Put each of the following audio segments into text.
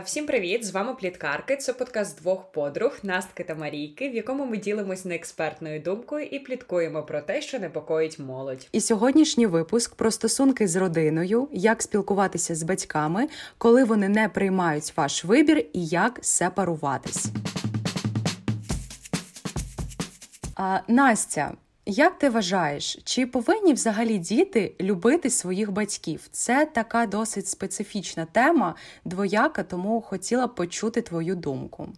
Всім привіт! З вами Пліткарки. Це подкаст двох подруг Настки та Марійки, в якому ми ділимось неекспертною думкою і пліткуємо про те, що непокоїть молодь. І сьогоднішній випуск про стосунки з родиною, як спілкуватися з батьками, коли вони не приймають ваш вибір, і як сепаруватись. А, Настя, як ти вважаєш, чи повинні взагалі діти любити своїх батьків? Це така досить специфічна тема, двояка, тому хотіла почути твою думку.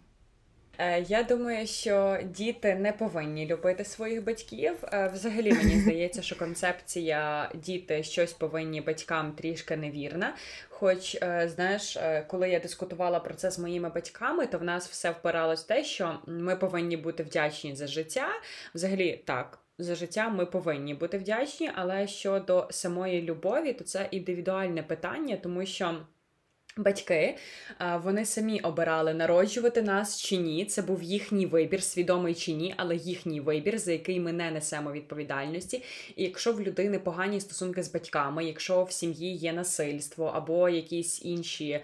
Е, я думаю, що діти не повинні любити своїх батьків. Е, взагалі мені здається, що концепція діти щось повинні батькам трішки невірна. Хоч, е, знаєш, коли я дискутувала про це з моїми батьками, то в нас все впиралось в те, що ми повинні бути вдячні за життя. Взагалі, так за життя ми повинні бути вдячні, але щодо самої любові, то це індивідуальне питання, тому що. Батьки вони самі обирали народжувати нас чи ні. Це був їхній вибір, свідомий чи ні, але їхній вибір, за який ми не несемо відповідальності. І якщо в людини погані стосунки з батьками, якщо в сім'ї є насильство або якісь інші,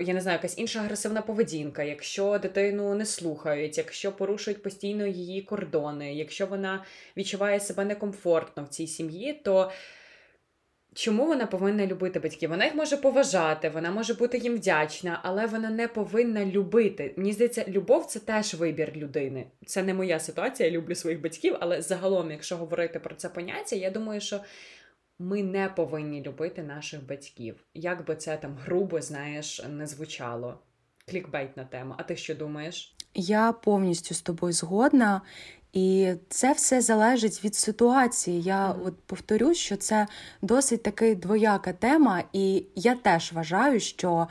я не знаю, якась інша агресивна поведінка, якщо дитину не слухають, якщо порушують постійно її кордони, якщо вона відчуває себе некомфортно в цій сім'ї, то Чому вона повинна любити батьків? Вона їх може поважати, вона може бути їм вдячна, але вона не повинна любити. Мені здається, любов це теж вибір людини. Це не моя ситуація, я люблю своїх батьків, але загалом, якщо говорити про це поняття, я думаю, що ми не повинні любити наших батьків. Як би це там грубо, знаєш, не звучало. Клікбейтна тема. А ти що думаєш? Я повністю з тобою згодна. І це все залежить від ситуації. Я от повторюсь, що це досить таки двояка тема, і я теж вважаю, що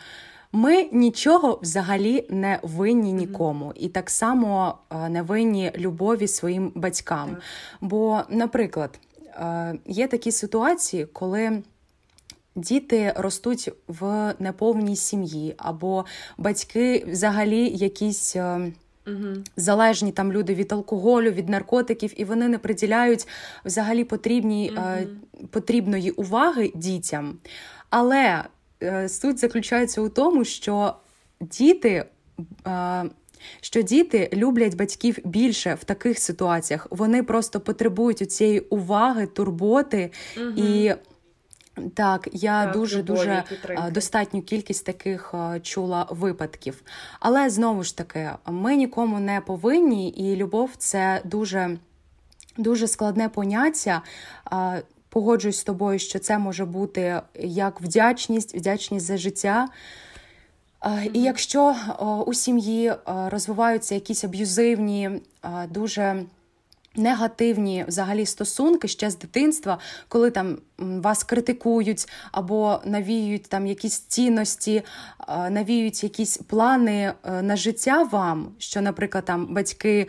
ми нічого взагалі не винні нікому, і так само е, не винні любові своїм батькам. Бо, наприклад, е, є такі ситуації, коли. Діти ростуть в неповній сім'ї, або батьки взагалі якісь е, Угу. Залежні там люди від алкоголю, від наркотиків, і вони не приділяють взагалі потрібні, угу. е, потрібної уваги дітям. Але е, суть заключається у тому, що діти. Е, що діти люблять батьків більше в таких ситуаціях. Вони просто потребують цієї уваги, турботи угу. і так, я так, дуже любові, дуже підтримки. достатню кількість таких чула випадків. Але знову ж таки, ми нікому не повинні, і любов це дуже, дуже складне поняття. Погоджуюсь з тобою, що це може бути як вдячність, вдячність за життя. Mm-hmm. І якщо у сім'ї розвиваються якісь аб'юзивні, дуже негативні взагалі стосунки ще з дитинства, коли там вас критикують або навіюють там якісь цінності, навіюють якісь плани е, на життя вам, що, наприклад, там батьки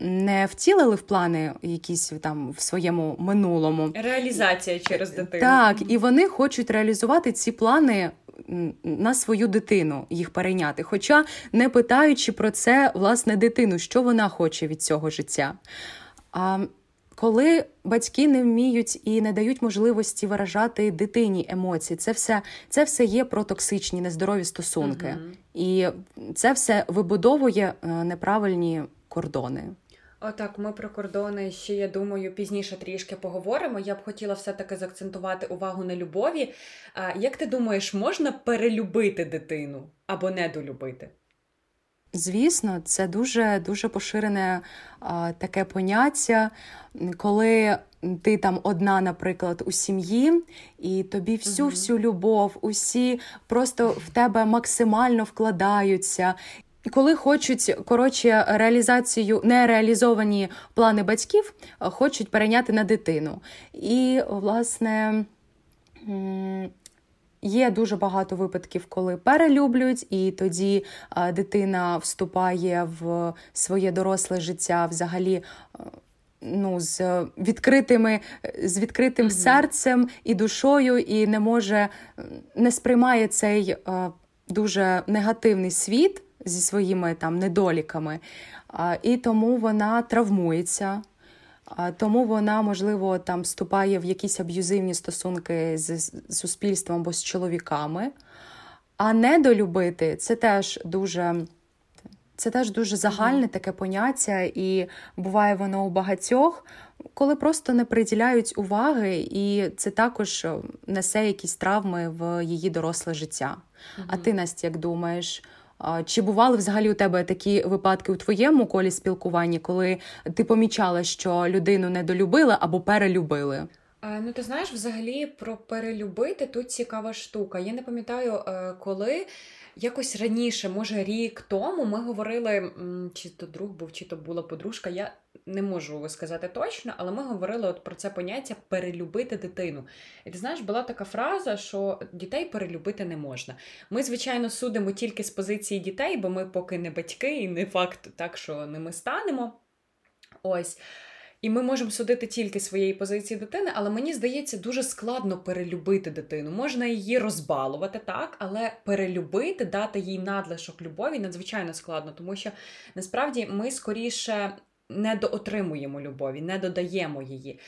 не втілили в плани якісь там в своєму минулому. Реалізація через дитину. Так, і вони хочуть реалізувати ці плани. На свою дитину їх перейняти, хоча не питаючи про це власне дитину, що вона хоче від цього життя. А коли батьки не вміють і не дають можливості виражати дитині емоції, це все це все є про токсичні, нездорові стосунки, uh і це все вибудовує е, неправильні кордони. Отак, ми про кордони ще я думаю пізніше трішки поговоримо. Я б хотіла все-таки заакцентувати увагу на любові. Як ти думаєш, можна перелюбити дитину або недолюбити? Звісно, це дуже дуже поширене а, таке поняття, коли ти там одна, наприклад, у сім'ї, і тобі всю всю любов, усі просто в тебе максимально вкладаються. І коли хочуть коротше реалізацію нереалізовані плани батьків, хочуть перейняти на дитину. І, власне. Є дуже багато випадків, коли перелюблюють, і тоді дитина вступає в своє доросле життя взагалі. Ну, з відкритими, з відкритим mm серцем і душою, і не може не сприймає цей дуже негативний світ зі своїми там недоліками, і тому вона травмується. Тому вона, можливо, там вступає в якісь аб'юзивні стосунки з суспільством або з чоловіками. А недолюбити це теж дуже. Це теж дуже загальне таке поняття, і буває воно у багатьох, коли просто не приділяють уваги, і це також несе якісь травми в її доросле життя. Mm-hmm. А ти Настя, як думаєш? Чи бували взагалі у тебе такі випадки у твоєму колі спілкування, коли ти помічала, що людину недолюбили або перелюбили? Ну, ти знаєш, взагалі про перелюбити тут цікава штука. Я не пам'ятаю, е, коли якось раніше, може рік тому, ми говорили, чи то друг був, чи то була подружка. Я не можу сказати точно, але ми говорили от про це поняття перелюбити дитину. І ти знаєш, була така фраза, що дітей перелюбити не можна. Ми, звичайно, судимо тільки з позиції дітей, бо ми поки не батьки, і не факт так, що не ми станемо. Ось. І ми можемо судити тільки своєї позиції дитини, але мені здається, дуже складно перелюбити дитину. Можна її розбалувати, так, але перелюбити, дати їй надлишок любові надзвичайно складно, тому що насправді ми скоріше не доотримуємо любові, не додаємо її.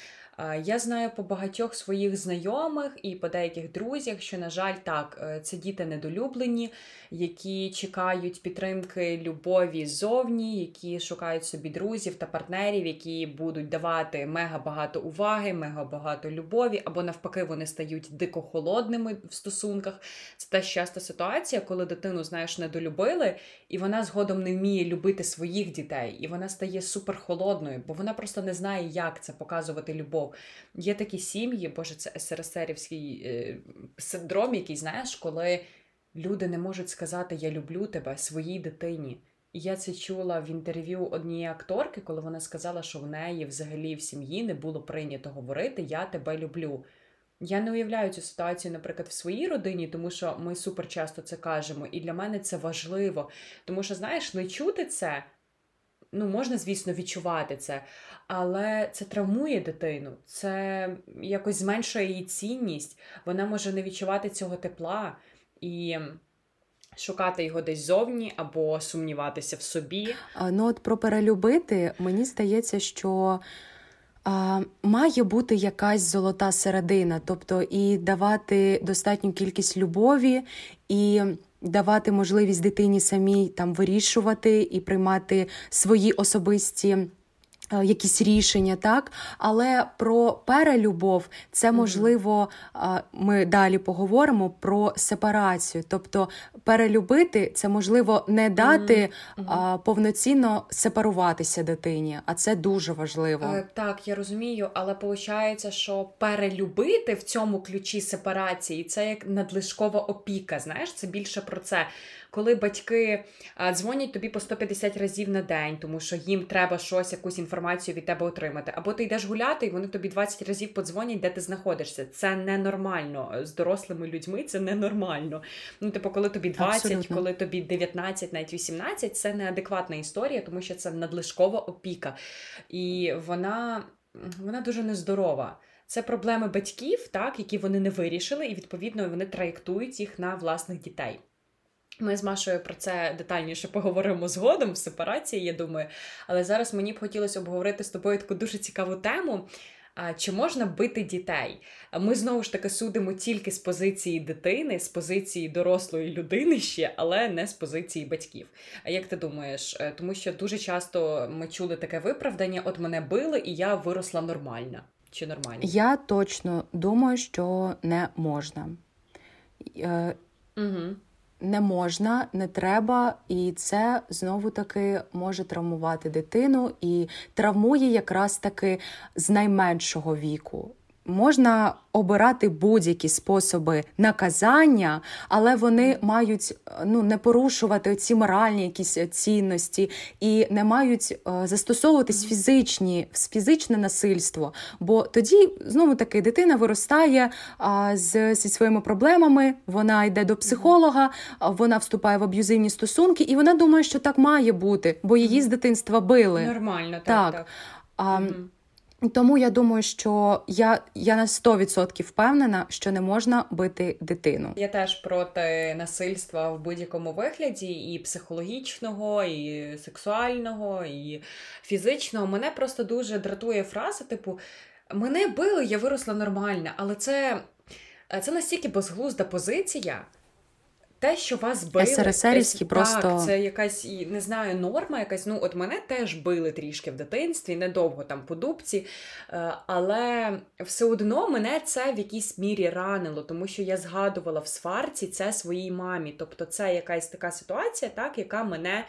Я знаю по багатьох своїх знайомих і по деяких друзях, що, на жаль, так, е, це діти недолюблені, які чекають підтримки любові ззовні, які шукають собі друзів та партнерів, які будуть давати мега багато уваги, мега багато любові, або навпаки, вони стають дико холодними в стосунках. Це теж часто ситуація, коли дитину, знаєш, недолюбили, і вона згодом не вміє любити своїх дітей, і вона стає суперхолодною, бо вона просто не знає, як це показувати любов. Є такі сім'ї, боже, це СРСРівський е, синдром, який знаєш, коли люди не можуть сказати Я люблю тебе своїй дитині. І я це чула в інтерв'ю однієї акторки, коли вона сказала, що в неї взагалі в сім'ї не було прийнято говорити Я тебе люблю. Я не уявляю цю ситуацію, наприклад, в своїй родині, тому що ми супер часто це кажемо, і для мене це важливо. Тому що, знаєш, не чути це, ну, можна, звісно, відчувати це, але це травмує дитину, це якось зменшує її цінність. Вона може не відчувати цього тепла і. Шукати його десь зовні або сумніватися в собі. Ну от про перелюбити, мені здається, що а, має бути якась золота середина, тобто і давати достатню кількість любові, і давати можливість дитині самій там вирішувати і приймати свої особисті. Е, якісь рішення, так але про перелюбов це можливо. Ми далі поговоримо про сепарацію. Тобто, перелюбити це можливо не дати а, повноцінно сепаруватися дитині, а це дуже важливо. Е, так, я розумію, але виходить, що перелюбити в цьому ключі сепарації це як надлишкова опіка. Знаєш, це більше про це коли батьки дзвонять тобі по 150 разів на день, тому що їм треба щось, якусь інформацію від тебе отримати. Або ти йдеш гуляти, і вони тобі 20 разів подзвонять, де ти знаходишся. Це ненормально. З дорослими людьми це ненормально. Ну, типу, коли тобі 20, Абсолютно. коли тобі 19, навіть 18, це неадекватна історія, тому що це надлишкова опіка. І вона, вона дуже нездорова. Це проблеми батьків, так, які вони не вирішили, і відповідно вони траєктують їх на власних дітей. Ми з Машою про це детальніше поговоримо згодом в сепарації, я думаю. Але зараз мені б хотілося обговорити з тобою таку дуже цікаву тему. Чи можна бити дітей? Ми знову ж таки судимо тільки з позиції дитини, з позиції дорослої людини ще, але не з позиції батьків. А як ти думаєш? Е, тому що дуже часто ми чули таке виправдання: от мене били, і я виросла нормальна. Чи нормально? Я точно думаю, що не можна. Угу не можна, не треба, і це знову таки може травмувати дитину і травмує якраз таки з найменшого віку. Можна обирати будь-які способи наказання, але вони мають ну не порушувати ці моральні якісь цінності і не мають е, застосовуватись фізичні фізичне насильство. Бо тоді знову таки дитина виростає з зі своїми проблемами. Вона йде до психолога, вона вступає в аб'юзивні стосунки, і вона думає, що так має бути, бо її з дитинства били. Нормально, так. так. так. А. Тому я думаю, що я я на 100% впевнена, що не можна бити дитину. Я теж проти насильства в будь-якому вигляді, і психологічного, і сексуального, і фізичного. Мене просто дуже дратує фраза, типу, мене били, я виросла нормально, але це, це настільки безглузда позиція. Те, що вас били, СРСРівські просто так, це якась не знаю, норма, якась. Ну, от мене теж били трішки в дитинстві, недовго там по дубці, е, але все одно мене це в якійсь мірі ранило, тому що я згадувала в сварці це своїй мамі. Тобто, це якась така ситуація, так, яка мене.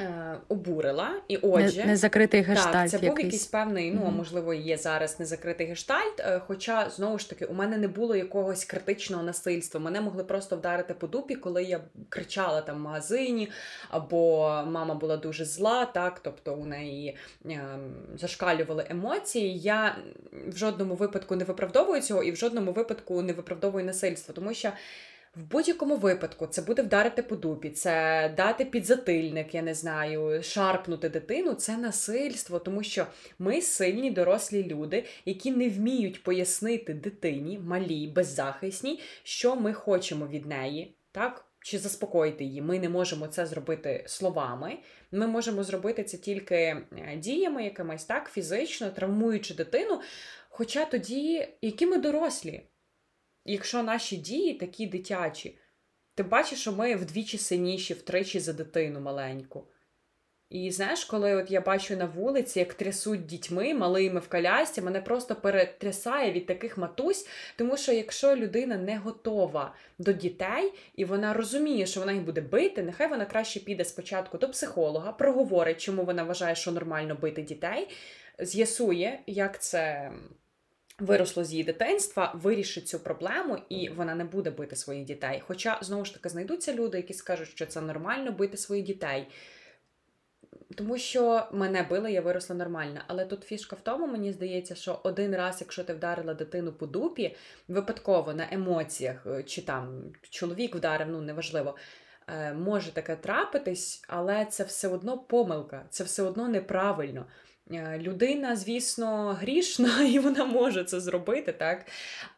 Е, обурила, і отже, незакритий гештальт. Так, це якийсь. був якийсь певний, ну mm-hmm. можливо, є зараз незакритий гештальт. Е, хоча знову ж таки у мене не було якогось критичного насильства. Мене могли просто вдарити по дупі, коли я кричала там в магазині, або мама була дуже зла, так тобто у неї е, зашкалювали емоції. Я в жодному випадку не виправдовую цього, і в жодному випадку не виправдовую насильство, тому що. В будь-якому випадку це буде вдарити по дупі, це дати підзатильник, я не знаю, шарпнути дитину це насильство, тому що ми сильні дорослі люди, які не вміють пояснити дитині, малій, беззахисній, що ми хочемо від неї, так? Чи заспокоїти її. Ми не можемо це зробити словами. Ми можемо зробити це тільки е, діями, якимись так, фізично, травмуючи дитину. Хоча тоді, які ми дорослі? Якщо наші дії такі дитячі, ти бачиш, що ми вдвічі сильніші, втричі за дитину маленьку. І знаєш, коли от я бачу на вулиці, як трясуть дітьми, малими в колясці, мене просто перетрясає від таких матусь, тому що якщо людина не готова до дітей і вона розуміє, що вона їх буде бити, нехай вона краще піде спочатку до психолога, проговорить, чому вона вважає, що нормально бити дітей, з'ясує, як це виросло з її дитинства, вирішить цю проблему, і вона не буде бити своїх дітей. Хоча, знову ж таки, знайдуться люди, які скажуть, що це нормально бити своїх дітей. Тому що мене били, я виросла нормально. Але тут фішка в тому, мені здається, що один раз, якщо ти вдарила дитину по дупі, випадково на емоціях, е, чи там чоловік вдарив, ну неважливо, е, може таке трапитись, але це все одно помилка, це все одно неправильно. Е, людина, звісно, грішна, і вона може це зробити, так?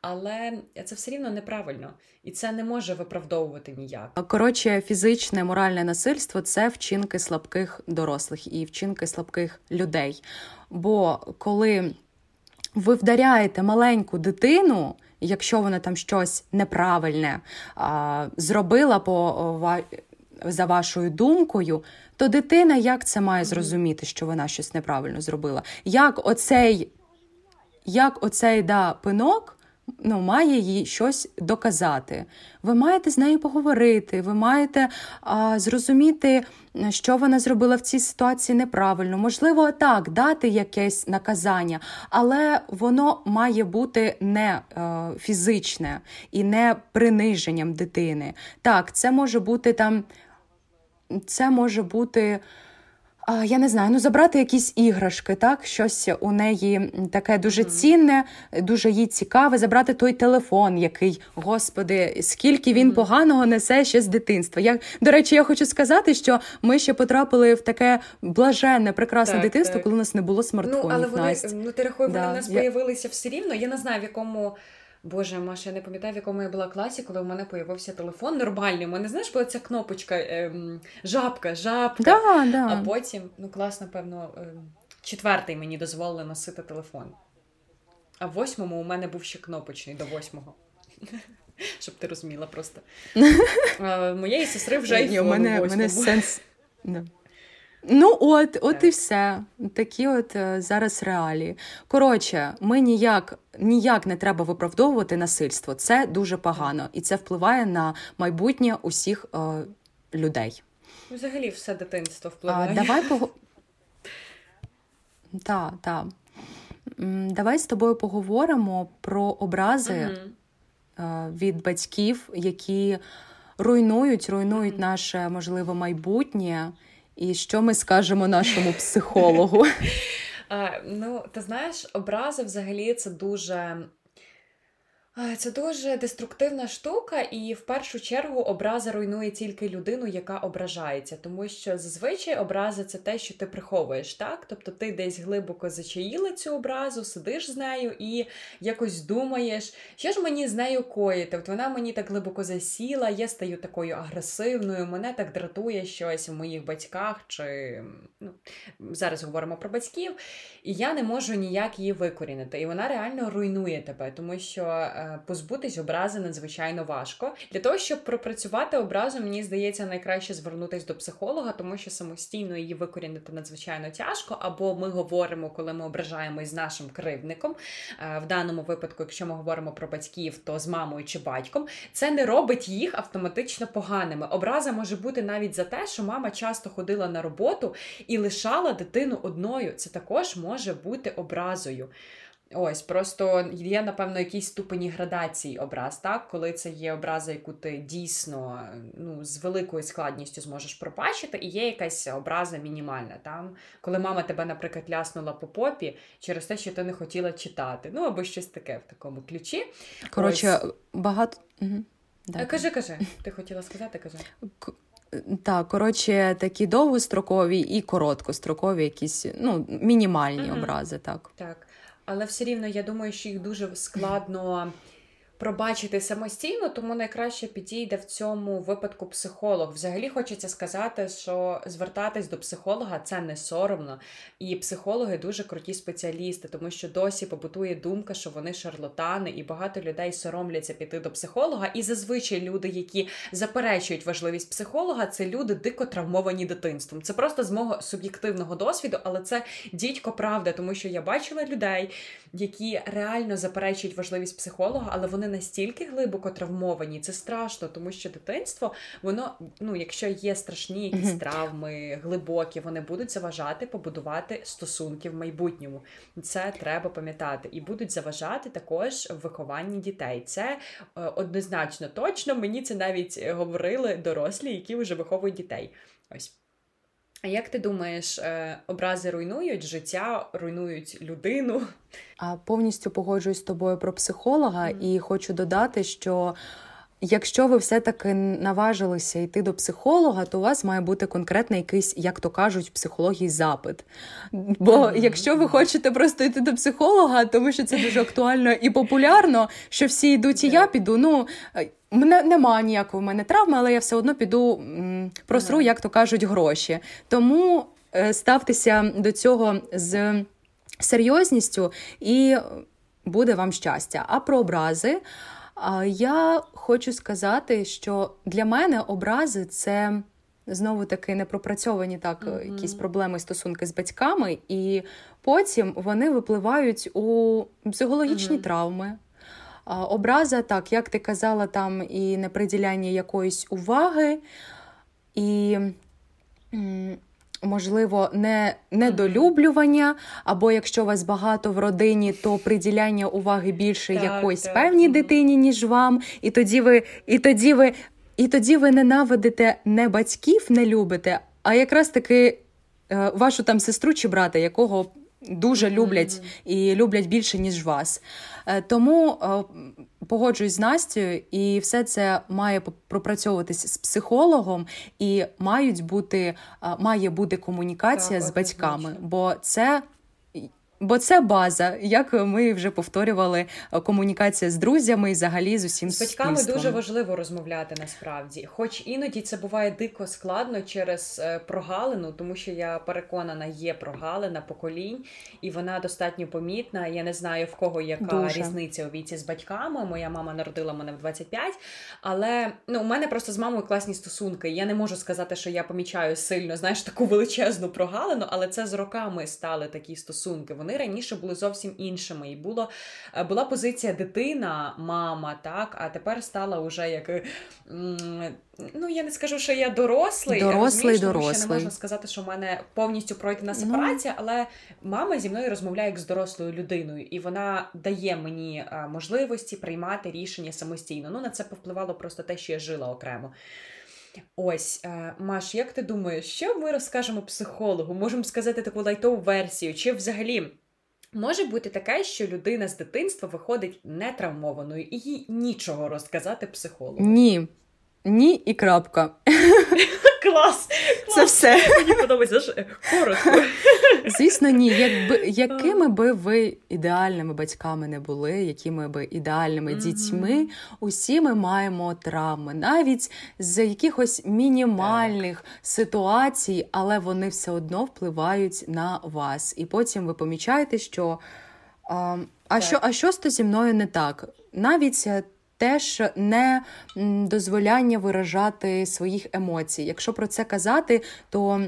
Але це все рівно неправильно, і це не може виправдовувати ніяк. Коротше, фізичне моральне насильство це вчинки слабких дорослих і вчинки слабких людей. Бо коли ви вдаряєте маленьку дитину, якщо вона там щось неправильне а, зробила по за вашою думкою, то дитина як це має зрозуміти, що вона щось неправильно зробила? Як оцей як оцей да, пинок ну, має їй щось доказати? Ви маєте з нею поговорити, ви маєте а, зрозуміти, що вона зробила в цій ситуації неправильно. Можливо, так, дати якесь наказання, але воно має бути не е, фізичне і не приниженням дитини. Так, це може бути там це може бути. Я не знаю, ну забрати якісь іграшки, так, щось у неї таке дуже цінне, дуже їй цікаве. Забрати той телефон, який, господи, скільки він поганого несе ще з дитинства. Я, До речі, я хочу сказати, що ми ще потрапили в таке блаженне, прекрасне так, дитинство, так. коли у нас не було смартфонів. Ну, але вони, ну ти рахуй, да. вони в нас я... появилися все рівно. Я не знаю, в якому. Боже, Маша, я не пам'ятаю, в якому я була класі, коли у мене появився телефон нормальний. У мене, знаєш, була ця кнопочка ем, жабка, жабка. Да, да. А потім, ну клас, напевно, ем, четвертий мені дозволили носити телефон. А в восьмому у мене був ще кнопочний до восьмого. Щоб ти розуміла просто. Моєї сестри вже й в мене сенс. Ну, от, от і все. Такі от е, зараз реалії. Коротше, ми ніяк ніяк не треба виправдовувати насильство. Це дуже погано, і це впливає на майбутнє усіх е, людей. Взагалі, все дитинство впливає. А, Давай пог... Так, так. Давай з тобою поговоримо про образи uh від батьків, які руйнують, руйнують uh наше можливо майбутнє. І що ми скажемо нашому психологу? Ну, ти знаєш, образи взагалі це дуже це дуже деструктивна штука, і в першу чергу образа руйнує тільки людину, яка ображається, тому що зазвичай образа це те, що ти приховуєш, так? Тобто ти десь глибоко зачаїла цю образу, сидиш з нею і якось думаєш, що ж мені з нею коїти? От вона мені так глибоко засіла, я стаю такою агресивною, мене так дратує щось в моїх батьках, чи ну, зараз говоримо про батьків, і я не можу ніяк її викорінити. І вона реально руйнує тебе, тому що. Е, позбутись образи надзвичайно важко. Для того, щоб пропрацювати образу, мені здається, найкраще звернутися до психолога, тому що самостійно її викорінити надзвичайно тяжко. Або ми говоримо, коли ми ображаємось з нашим кривдником. Е, в даному випадку, якщо ми говоримо про батьків, то з мамою чи батьком, це не робить їх автоматично поганими. Образа може бути навіть за те, що мама часто ходила на роботу і лишала дитину одною. Це також може бути образою. Ось, просто є, напевно, якісь ступені градації образ, так? Коли це є образа, яку ти дійсно ну, з великою складністю зможеш пробачити, і є якась образа мінімальна. Там, Коли мама тебе, наприклад, ляснула по попі через те, що ти не хотіла читати. Ну, або щось таке в такому ключі. Коротше, Ось. багато. Угу. Да. Кажи, кажи, ти хотіла сказати, кажи. Так, коротше, такі довгострокові і короткострокові, якісь ну, мінімальні mm-hmm. образи, так. Так. Але все рівно я думаю, що їх дуже складно пробачити самостійно, тому найкраще підійде в цьому випадку психолог. Взагалі хочеться сказати, що звертатись до психолога це не соромно, і психологи дуже круті спеціалісти, тому що досі побутує думка, що вони шарлатани, і багато людей соромляться піти до психолога. І зазвичай люди, які заперечують важливість психолога, це люди дико травмовані дитинством. Це просто з мого суб'єктивного досвіду, але це дідько правда, тому що я бачила людей, які реально заперечують важливість психолога, але вони настільки глибоко травмовані, це страшно, тому що дитинство, воно, ну, якщо є страшні якісь mm-hmm. травми, глибокі, вони будуть заважати побудувати стосунки в майбутньому. Це треба пам'ятати. І будуть заважати також в вихованні дітей. Це е, однозначно точно. Мені це навіть говорили дорослі, які вже виховують дітей. Ось. А як ти думаєш, е, образи руйнують життя, руйнують людину? А повністю погоджуюсь з тобою про психолога, mm. і хочу додати, що Якщо ви все-таки наважилися йти до психолога, то у вас має бути конкретний якийсь, як то кажуть, в психології запит. Бо mm-hmm. якщо ви хочете просто йти до психолога, тому що це дуже актуально і популярно, що всі йдуть, і я піду. Ну мене нема ніякої в мене травми, але я все одно піду м, просру, як то кажуть, гроші. Тому е, ставтеся до цього з серйозністю і буде вам щастя. А про образи. Я хочу сказати, що для мене образи це знову таки непропрацьовані так mm-hmm. якісь проблеми стосунки з батьками, і потім вони випливають у психологічні mm-hmm. травми. Образа, так, як ти казала, там і неприділяння якоїсь уваги, і можливо, не недолюблювання, або якщо вас багато в родині, то приділяння уваги більше так, якоїсь так. певній дитині, ніж вам. І тоді ви, і тоді ви, і тоді ви ненавидите не батьків, не любите, а якраз таки е, вашу там сестру чи брата, якого дуже люблять і люблять більше, ніж вас. Е, тому е, погоджуюсь з Настю, і все це має пропрацьовуватись з психологом, і мають бути е, має бути комунікація так, з батьками, бо це Бо це база, як ми вже повторювали, е, комунікація з друзями і взагалі з усім з батьками дуже важливо розмовляти насправді. Хоч іноді це буває дико складно через е, прогалину, тому що я переконана, є прогалина поколінь, і вона достатньо помітна. Я не знаю в кого яка дуже. різниця у віці з батьками. Моя мама народила мене в 25, але ну у мене просто з мамою класні стосунки. Я не можу сказати, що я помічаю сильно знаєш таку величезну прогалину, але це з роками стали такі стосунки. Вони вони раніше були зовсім іншими. І було, е, була позиція дитина, мама, так, а тепер стала вже як. Ну, я не скажу, що я дорослий, дорослий, дорослий. Тому що не можна сказати, що в мене повністю пройдена сепарація, ну. але мама зі мною розмовляє як з дорослою людиною, і вона дає мені е, можливості приймати рішення самостійно. Ну, на це повпливало просто те, що я жила окремо. Ось, е, Маш, як ти думаєш, що ми розкажемо психологу? Можемо сказати таку лайтову версію, чи взагалі Може бути таке, що людина з дитинства виходить нетравмованою і їй нічого розказати психологу. Ні. Ні і крапка. Клас! Це все. Мені подобається ж коротко. Звісно, ні. Якби якими би ви ідеальними батьками не були, якими би ідеальними дітьми, усі ми маємо травми, навіть з якихось мінімальних ситуацій, але вони все одно впливають на вас. І потім ви помічаєте, що. А, а що а що зі мною не так? навіть теж не дозволяння виражати своїх емоцій. Якщо про це казати, то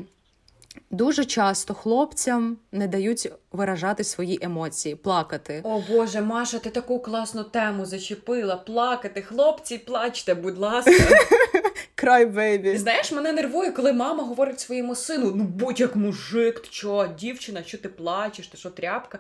Дуже часто хлопцям не дають виражати свої емоції, плакати. О Боже, Маша, ти таку класну тему зачепила. Плакати. Хлопці, плачте, будь ласка. Край бейбі. Знаєш, мене нервує, коли мама говорить своєму сину: ну будь як мужик, ти що, дівчина, що ти плачеш, ти що тряпка.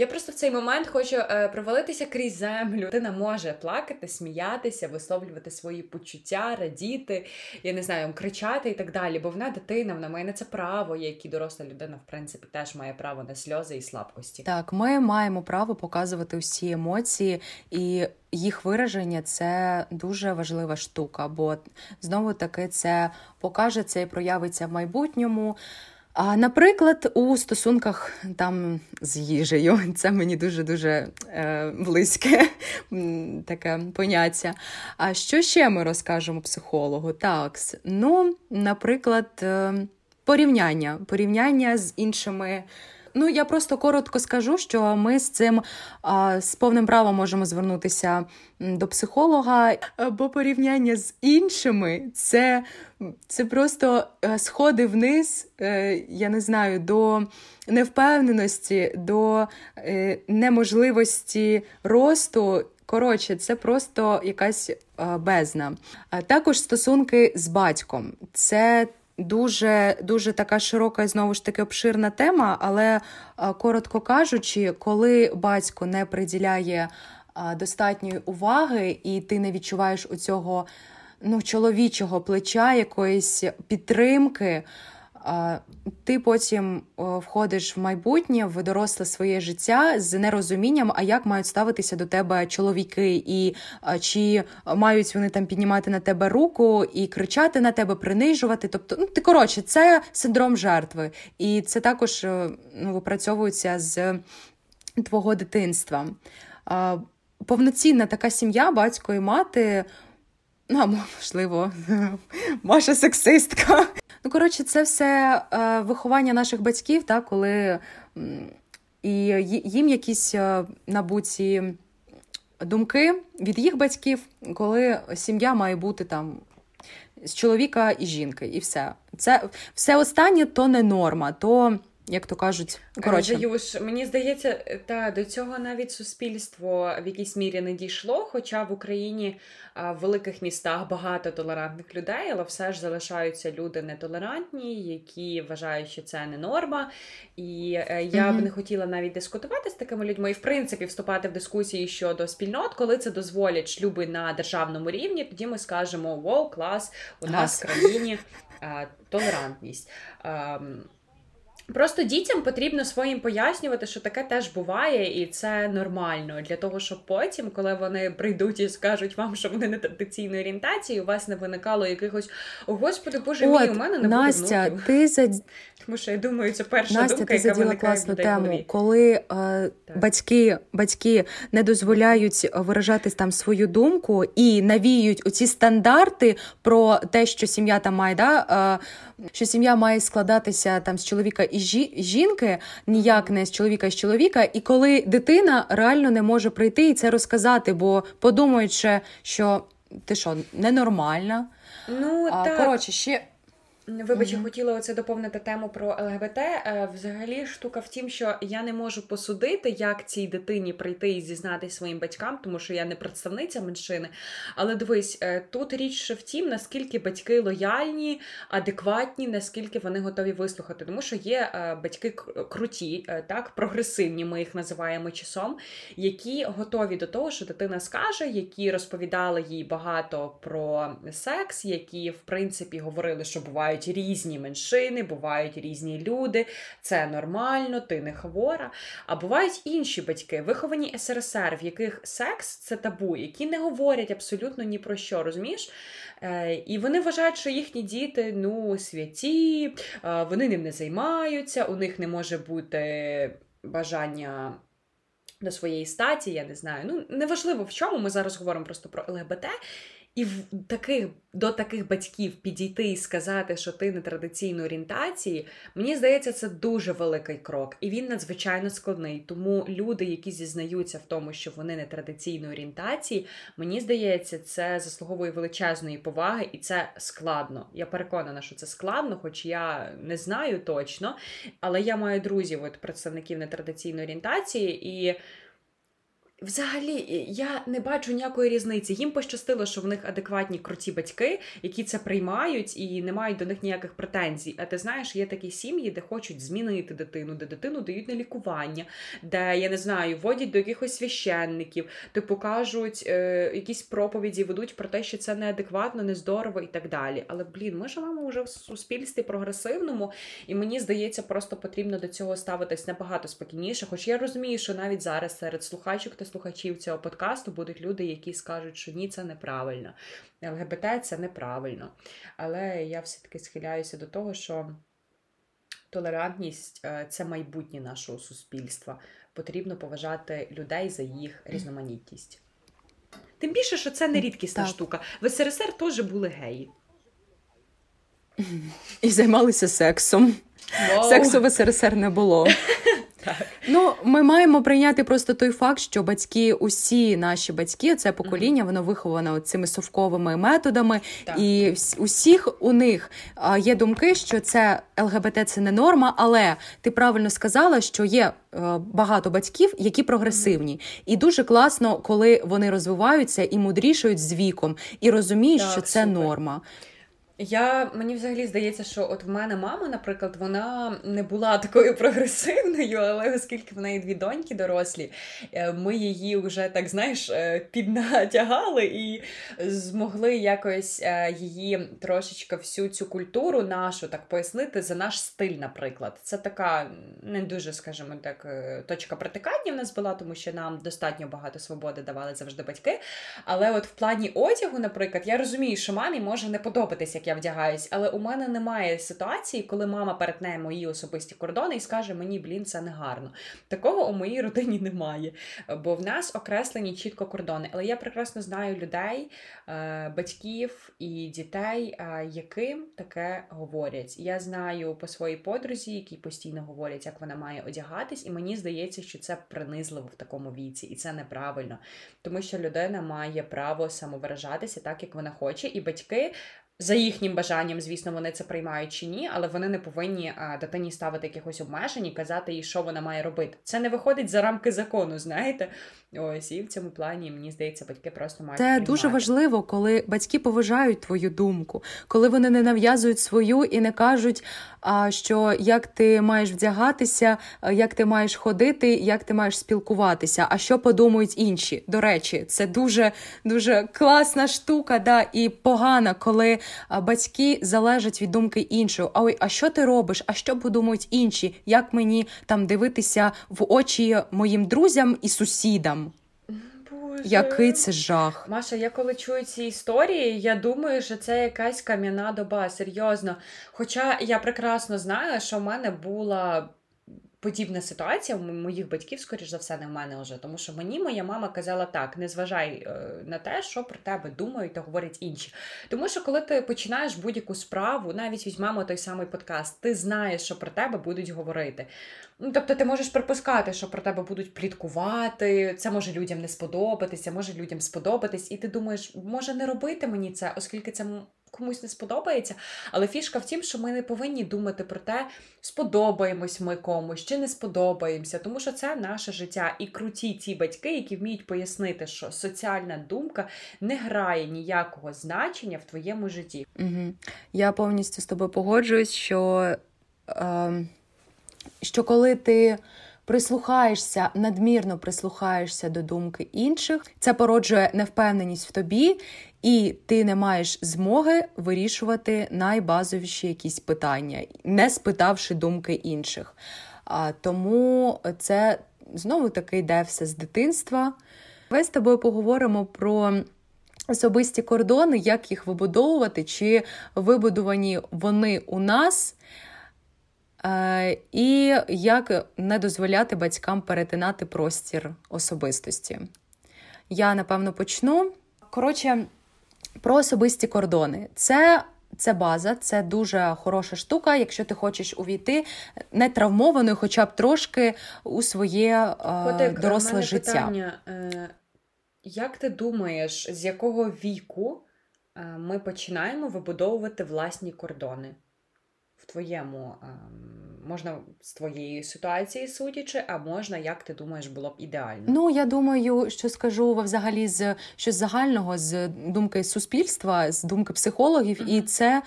Я просто в цей момент хочу е, провалитися крізь землю. Дитина може плакати, сміятися, висловлювати свої почуття, радіти, я не знаю, кричати і так далі. Бо вона дитина, вона має на це право, як і доросла людина, в принципі, теж має право на сльози і слабкості. Так, ми маємо право показувати всі емоції і. Їх вираження це дуже важлива штука, бо знову таки це покажеться і проявиться в майбутньому. А, Наприклад, у стосунках там з їжею, це мені дуже-дуже е, близьке таке поняття. А що ще ми розкажемо психологу? Так, ну, наприклад, е, порівняння, порівняння з іншими. Ну, я просто коротко скажу, що ми з цим з повним правом можемо звернутися до психолога, бо порівняння з іншими це це просто е, сходи вниз, е, я не знаю, до невпевненості, до е, неможливості росту. Коротше, це просто якась бездна. Також стосунки з батьком. Це дуже дуже така широка і знову ж таки обширна тема, але коротко кажучи, коли батько не приділяє достатньої уваги, і ти не відчуваєш у цього ну, чоловічого плеча, якоїсь підтримки. Ти потім входиш в майбутнє, в доросле своє життя з нерозумінням, а як мають ставитися до тебе чоловіки, і чи мають вони там піднімати на тебе руку і кричати на тебе, принижувати. Тобто, ну ти коротше, це синдром жертви, і це також е, ну, випрацьовується з твого дитинства. Повноцінна така сім'я, батько і мати. Ну, можливо, Маша сексистка. Ну, коротше, це все е, виховання наших батьків, так, коли і їм якісь е, набуті думки від їх батьків, коли сім'я має бути там з чоловіка і жінки, і все. Це все останнє то не норма, то як то кажуть, коротше. Заюш, мені здається, та до цього навіть суспільство в якійсь мірі не дійшло. Хоча в Україні в великих містах багато толерантних людей, але все ж залишаються люди нетолерантні, які вважають, що це не норма. І е, я mm-hmm. б не хотіла навіть дискутувати з такими людьми, і в принципі вступати в дискусії щодо спільнот, коли це дозволять шлюби на державному рівні. Тоді ми скажемо: Воу, клас, у нас в країні толерантність. Просто дітям потрібно своїм пояснювати, що таке теж буває, і це нормально. Для того, щоб потім, коли вони прийдуть і скажуть вам, що вони не традиційної орієнтації, у вас не виникало якихось о господи, боже мій, у мене не Настя, буде ти за тому, що я думаю, це перша Настя, думка, ти яка заділа класну тему, коли е, батьки батьки не дозволяють виражати там свою думку і навіють оці стандарти про те, що сім'я там має да. Е, що сім'я має складатися там з чоловіка і жінки, ніяк не з чоловіка з чоловіка. І коли дитина реально не може прийти і це розказати, бо подумають, що ти що, ненормальна. Ну, а, так. Коротше, ще Вибач, mm-hmm. хотіла оце доповнити тему про ЛГБТ. Е, взагалі, штука в тім, що я не можу посудити, як цій дитині прийти і зізнатися своїм батькам, тому що я не представниця меншини. Але дивись, е, тут річ в тім, наскільки батьки лояльні, адекватні, наскільки вони готові вислухати. Тому що є е, батьки круті, так, прогресивні, ми їх називаємо часом, які готові до того, що дитина скаже, які розповідали їй багато про секс, які в принципі говорили, що бувають бувають різні меншини, бувають різні люди, це нормально, ти не хвора. А бувають інші батьки, виховані СРСР, в яких секс це табу, які не говорять абсолютно ні про що, розумієш? Е, і вони вважають, що їхні діти ну, святі, е, вони ним не займаються, у них не може бути бажання. До своєї статі, я не знаю. Ну, неважливо в чому, ми зараз говоримо просто про ЛГБТ. І в таких до таких батьків підійти і сказати, що ти не традиційної орієнтації, мені здається, це дуже великий крок, і він надзвичайно складний. Тому люди, які зізнаються в тому, що вони не традиційної орієнтації, мені здається, це заслуговує величезної поваги, і це складно. Я переконана, що це складно, хоч я не знаю точно. Але я маю друзів, от представників нетрадиційної орієнтації, і Взагалі, я не бачу ніякої різниці. Їм пощастило, що в них адекватні круті батьки, які це приймають і не мають до них ніяких претензій. А ти знаєш, є такі сім'ї, де хочуть змінити дитину, де дитину дають на лікування, де я не знаю, водять до якихось священників, де покажуть е, якісь проповіді, ведуть про те, що це неадекватно, нездорово і так далі. Але блін, ми живемо вже в суспільстві прогресивному, і мені здається, просто потрібно до цього ставитись набагато спокійніше. Хоч я розумію, що навіть зараз серед слухачок та слухачів цього подкасту будуть люди, які скажуть, що ні, це неправильно. ЛГБТ це неправильно. Але я все-таки схиляюся до того, що толерантність е, це майбутнє нашого суспільства. Потрібно поважати людей за їх різноманітність. Тим більше, що це не рідкісна так. штука. В СРСР теж були геї. І займалися сексом. Wow. Сексу в СРСР не було. Так. Ну, ми маємо прийняти просто той факт, що батьки, усі наші батьки, це покоління, воно виховано цими совковими методами, так. і усіх у них є думки, що це ЛГБТ це не норма, але ти правильно сказала, що є е, багато батьків, які прогресивні, і дуже класно, коли вони розвиваються і мудрішають з віком, і розуміють, так, що це супер. норма. Я мені взагалі здається, що от в мене мама, наприклад, вона не була такою прогресивною, але оскільки в неї дві доньки дорослі, е, ми її вже так знаєш е, піднатягали і змогли якось е, її трошечки всю цю культуру нашу так пояснити за наш стиль, наприклад. Це така не дуже, скажімо так, точка притикання в нас була, тому що нам достатньо багато свободи давали завжди батьки. Але от в плані одягу, наприклад, я розумію, що мамі може не подобатися, як я вдягаюсь, але у мене немає ситуації, коли мама перетне мої особисті кордони і скаже мені, блін, це не гарно. Такого у моїй родині немає. Бо в нас окреслені чітко кордони. Але я прекрасно знаю людей, е, батьків і дітей, е, яким таке говорять. Я знаю по своїй подрузі, які постійно говорять, як вона має одягатись, і мені здається, що це принизливо в такому віці, і це неправильно, тому що людина має право самовиражатися так, як вона хоче, і батьки за їхнім бажанням, звісно, вони це приймають чи ні, але вони не повинні дитині ставити якихось обмежень і казати їй, що вона має робити. Це не виходить за рамки закону, знаєте. Ось і в цьому плані мені здається, батьки просто мають це приймати. дуже важливо, коли батьки поважають твою думку, коли вони не нав'язують свою і не кажуть, а що як ти маєш вдягатися, як ти маєш ходити, як ти маєш спілкуватися. А що подумають інші? До речі, це дуже дуже класна штука, да і погана, коли батьки залежать від думки іншого. А ой, а що ти робиш? А що подумають інші? Як мені там дивитися в очі моїм друзям і сусідам? Боже. Який це жах. Маша, я коли чую ці історії, я думаю, що це якась кам'яна доба, серйозно. Хоча я прекрасно знаю, що в мене була подібна ситуація у моїх батьків, скоріш за все, не в мене вже. Тому що мені моя мама казала так: не зважай е, на те, що про тебе думають та говорять інші. Тому що, коли ти починаєш будь-яку справу, навіть візьмемо той самий подкаст, ти знаєш, що про тебе будуть говорити. Ну, Тобто ти можеш припускати, що про тебе будуть пліткувати, це може людям не сподобатися, може людям сподобатись, і ти думаєш, може не робити мені це, оскільки це комусь не сподобається. Але фішка в тім, що ми не повинні думати про те, сподобаємось ми комусь чи не сподобаємося, тому що це наше життя. І круті ті батьки, які вміють пояснити, що соціальна думка не грає ніякого значення в твоєму житті. Угу. Я повністю з тобою погоджуюсь, що, е, що коли ти. Прислухаєшся, надмірно прислухаєшся до думки інших, це породжує невпевненість в тобі, і ти не маєш змоги вирішувати найбазовіші якісь питання, не спитавши думки інших. А, Тому це знову таки йде все з дитинства. Ми з тобою поговоримо про. Особисті кордони, як їх вибудовувати, чи вибудовані вони у нас, і як не дозволяти батькам перетинати простір особистості. Я напевно почну. Коротше, про особисті кордони. Це це база, це дуже хороша штука, якщо ти хочеш увійти не травмованою, хоча б трошки у своє Котик, доросле мене життя. Питання, е, Як ти думаєш, з якого віку е, ми починаємо вибудовувати власні кордони твоєму ем, можна з твоєї ситуації судячи, а можна, як ти думаєш, було б ідеально? Ну я думаю, що скажу взагалі з щось загального з думки суспільства, з думки психологів, mm-hmm. і це.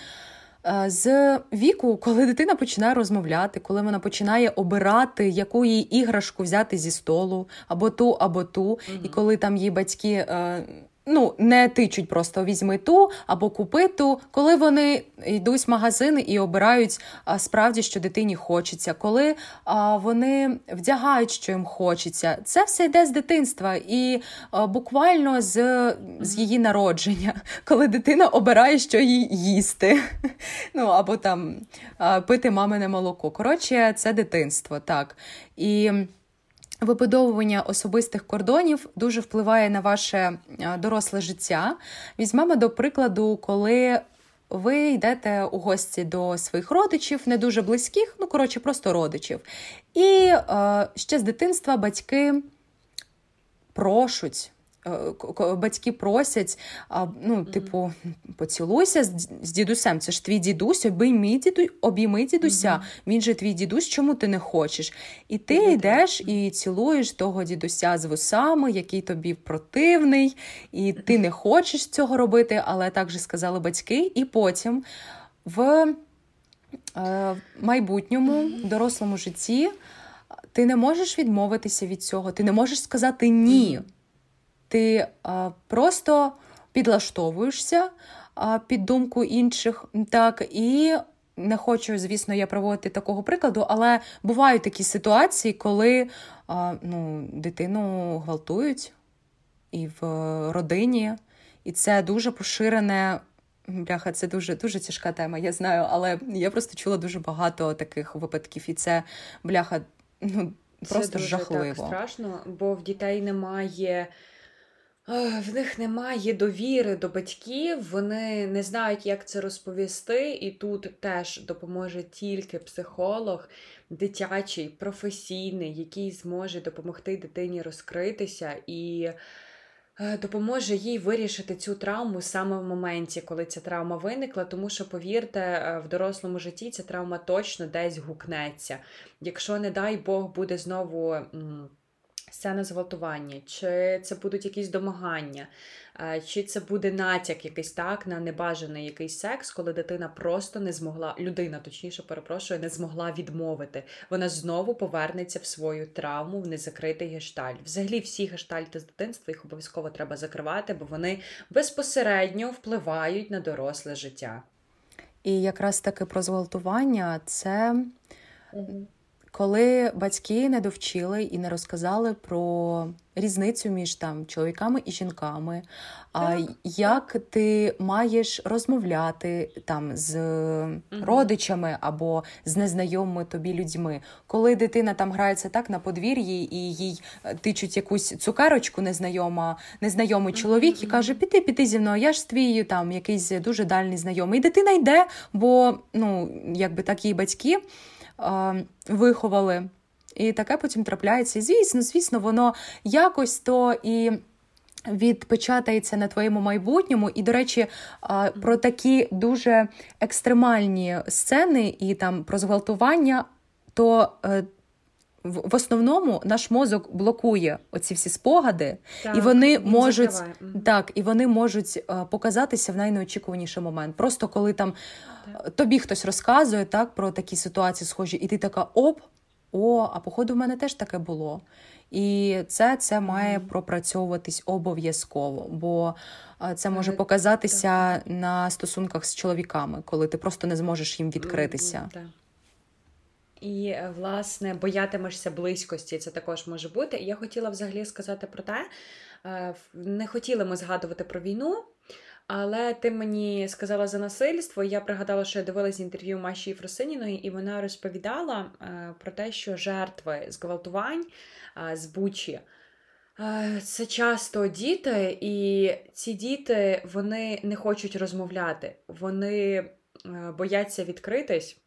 Е, з віку, коли дитина починає розмовляти, коли вона починає обирати, яку їй іграшку взяти зі столу, або ту, або ту, mm-hmm. і коли там її батьки е, Ну, не тичуть просто візьми ту або купи ту, коли вони йдуть в магазини і обирають а, справді, що дитині хочеться, коли а, вони вдягають, що їм хочеться. Це все йде з дитинства і а, буквально з з її народження, коли дитина обирає, що їй їсти, ну або там пити мамине молоко. Коротше, це дитинство, так. І Вибудовування особистих кордонів дуже впливає на ваше е, доросле життя. Візьмемо до прикладу, коли ви йдете у гості до своїх родичів, не дуже близьких, ну коротше, просто родичів. І е, ще з дитинства батьки прошуть батьки просять, ну, типу, поцілуйся з дідусем. Це ж твій дідусь, обійми діду, обійми дідуся. Mm-hmm. Він же твій дідусь, чому ти не хочеш? І ти mm-hmm. йдеш і цілуєш того дідуся з вусами, який тобі противний, і ти не хочеш цього робити, але так же сказали батьки. І потім в е, майбутньому дорослому житті. Ти не можеш відмовитися від цього, ти не можеш сказати ні ти а, просто підлаштовуєшся а, під думку інших, так, і не хочу, звісно, я проводити такого прикладу, але бувають такі ситуації, коли а, ну, дитину гвалтують і в родині, і це дуже поширене. Бляха, це дуже дуже тяжка тема, я знаю, але я просто чула дуже багато таких випадків, і це бляха ну, просто це дуже жахливо. так страшно, бо в дітей немає в них немає довіри до батьків, вони не знають, як це розповісти, і тут теж допоможе тільки психолог, дитячий, професійний, який зможе допомогти дитині розкритися і е, допоможе їй вирішити цю травму саме в моменті, коли ця травма виникла. Тому що, повірте, е, в дорослому житті ця травма точно десь гукнеться. Якщо, не дай Бог, буде знову сцена зґвалтування, чи це будуть якісь домагання, чи це буде натяк якийсь так на небажаний якийсь секс, коли дитина просто не змогла, людина, точніше, перепрошую, не змогла відмовити. Вона знову повернеться в свою травму, в незакритий гештальт. Взагалі, всі гештальти з дитинства їх обов'язково треба закривати, бо вони безпосередньо впливають на доросле життя. І якраз таки про зґвалтування це. Коли батьки не довчили і не розказали про різницю між там чоловіками і жінками, а як ти маєш розмовляти там з угу. родичами або з незнайомими тобі людьми, коли дитина там грається так на подвір'ї і їй е, тичуть якусь цукерочку незнайома, незнайомий чоловік і каже: Піти, піти зі мною, я ж твій там якийсь дуже дальний знайомий. І дитина йде, бо ну якби так її батьки виховали. І таке потім трапляється. І звісно, звісно, воно якось то і. Відпечатається на твоєму майбутньому, і, до речі, про такі дуже екстремальні сцени і там про зґвалтування, то е, в основному наш мозок блокує оці всі спогади, так, і вони можуть так, і вони можуть е, показатися в найнеочікуваніший момент. Просто коли там так. тобі хтось розказує так про такі ситуації схожі, і ти така оп, о, а походу в мене теж таке було. І це це має mm. пропрацьовуватись обов'язково, бо е, це може показатися так. на стосунках з чоловіками, коли ти просто не зможеш їм відкритися. Mm, і, е, власне, боятимешся близькості, це також може бути. Я хотіла взагалі сказати про те, е, не хотіли ми згадувати про війну, але ти мені сказала за насильство. Я пригадала, що я дивилась інтерв'ю Маші Єфросиніної, і вона розповідала е, про те, що жертви зґвалтувань з Бучі. Це часто діти, і ці діти вони не хочуть розмовляти, вони бояться відкритись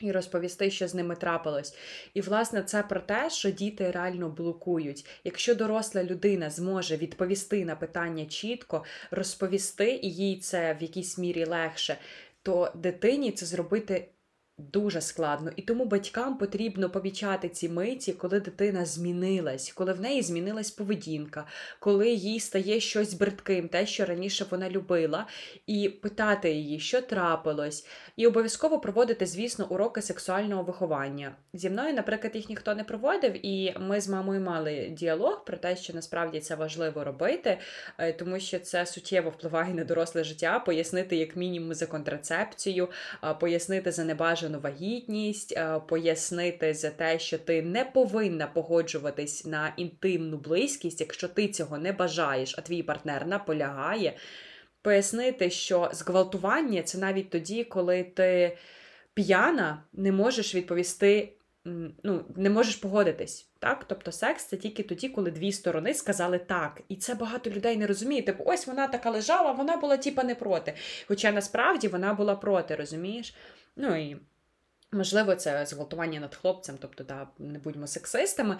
і розповісти, що з ними трапилось. І, власне, це про те, що діти реально блокують. Якщо доросла людина зможе відповісти на питання чітко, розповісти, і їй це в якійсь мірі легше, то дитині це зробити Дуже складно, і тому батькам потрібно помічати ці миті, коли дитина змінилась, коли в неї змінилась поведінка, коли їй стає щось бридким, те, що раніше вона любила, і питати її, що трапилось, і обов'язково проводити, звісно, уроки сексуального виховання. Зі мною, наприклад, їх ніхто не проводив, і ми з мамою мали діалог про те, що насправді це важливо робити, е, тому що це суттєво впливає на доросле життя, пояснити як мінімум за контрацепцію, пояснити за небажану небажану вагітність, е, пояснити за те, що ти не повинна погоджуватись на інтимну близькість, якщо ти цього не бажаєш, а твій партнер наполягає. Пояснити, що зґвалтування це навіть тоді, коли ти п'яна, не можеш відповісти, ну, не можеш погодитись. Так? Тобто секс це тільки тоді, коли дві сторони сказали так. І це багато людей не розуміє. Типу, ось вона така лежала, вона була типа не проти. Хоча насправді вона була проти, розумієш? Ну і Можливо, це зґвалтування над хлопцем, тобто да, не будьмо сексистами.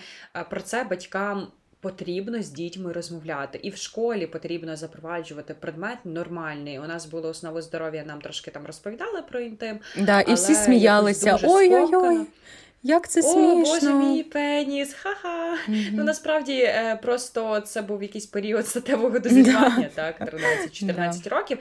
Про це батькам потрібно з дітьми розмовляти. І в школі потрібно запроваджувати предмет нормальний. У нас було основу здоров'я, нам трошки там розповідали про інтим. Да, І всі сміялися. Ой-ой-ой. Як це смішно. О, Боже мій пеніс, ха-ха. Mm-hmm. Ну насправді е, просто це був якийсь період статевого дозрівання, так, 13-14 років.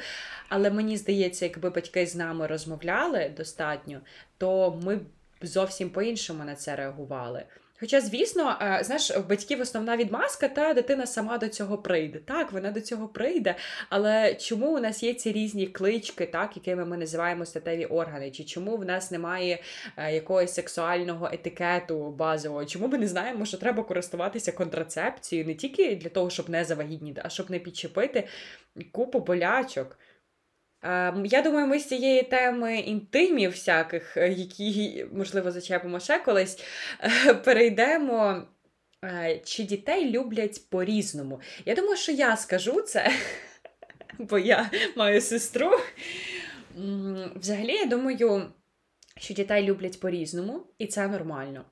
Але мені здається, якби батьки з нами розмовляли достатньо, то ми б зовсім по-іншому на це реагували. Хоча, звісно, е, знаєш, в батьків основна відмазка, та дитина сама до цього прийде. Так, вона до цього прийде. Але чому у нас є ці різні клички, так, якими ми називаємо статеві органи? Чи чому в нас немає е, якогось сексуального етикету базового? Чому ми не знаємо, що треба користуватися контрацепцією не тільки для того, щоб не завагітніти, а щоб не підчепити купу болячок? Ем, я думаю, ми з цієї теми інтимів, всяких, е, які, можливо, зачепимо ще колись, е, перейдемо. Е, чи дітей люблять по-різному? Я думаю, що я скажу це, бо я маю сестру. Взагалі, я думаю, що дітей люблять по-різному, і це нормально.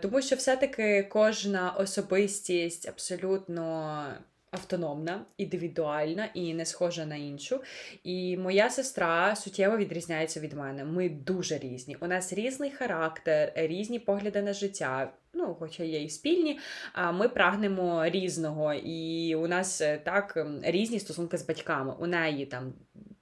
Тому що все-таки кожна особистість абсолютно автономна, індивідуальна і не схожа на іншу. І моя сестра суттєво відрізняється від мене. Ми дуже різні. У нас різний характер, різні погляди на життя. Ну, хоча є і спільні, а ми прагнемо різного, і у нас е, так різні стосунки з батьками. У неї там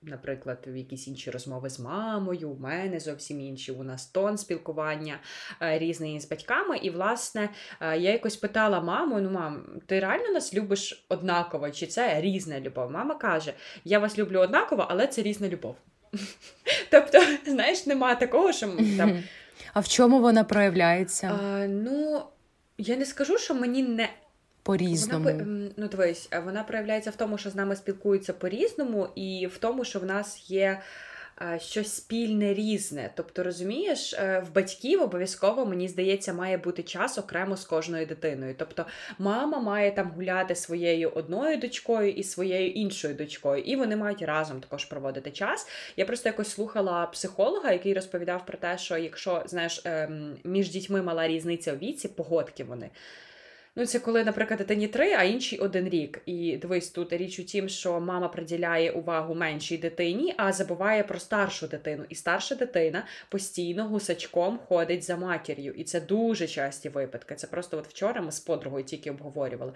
наприклад, в якісь інші розмови з мамою, у мене зовсім інші. У нас тон спілкування е, різний з батьками. І, власне, е, я якось питала маму: ну, мам, ти реально нас любиш однаково? Чи це різна любов? Мама каже: Я вас люблю однаково, але це різна любов. Тобто, знаєш, нема такого, що там. А в чому вона проявляється? А, Ну, я не скажу, що мені не по-різному. Вона, ну, дивись, вона проявляється в тому, що з нами спілкуються по-різному, і в тому, що в нас є. Щось спільне різне. Тобто, розумієш, е, в батьків обов'язково, мені здається, має бути час окремо з кожною дитиною. Тобто, мама має там гуляти своєю одною дочкою і своєю іншою дочкою, і вони мають разом також проводити час. Я просто якось слухала психолога, який розповідав про те, що якщо знаєш, ем, між дітьми мала різниця у віці, погодки вони. Ну, це коли, наприклад, дитині три, а інший один рік. І дивись, тут річ у тім, що мама приділяє увагу меншій дитині, а забуває про старшу дитину. І старша дитина постійно гусачком ходить за матір'ю. І це дуже часті випадки. Це просто от вчора ми з подругою тільки обговорювали.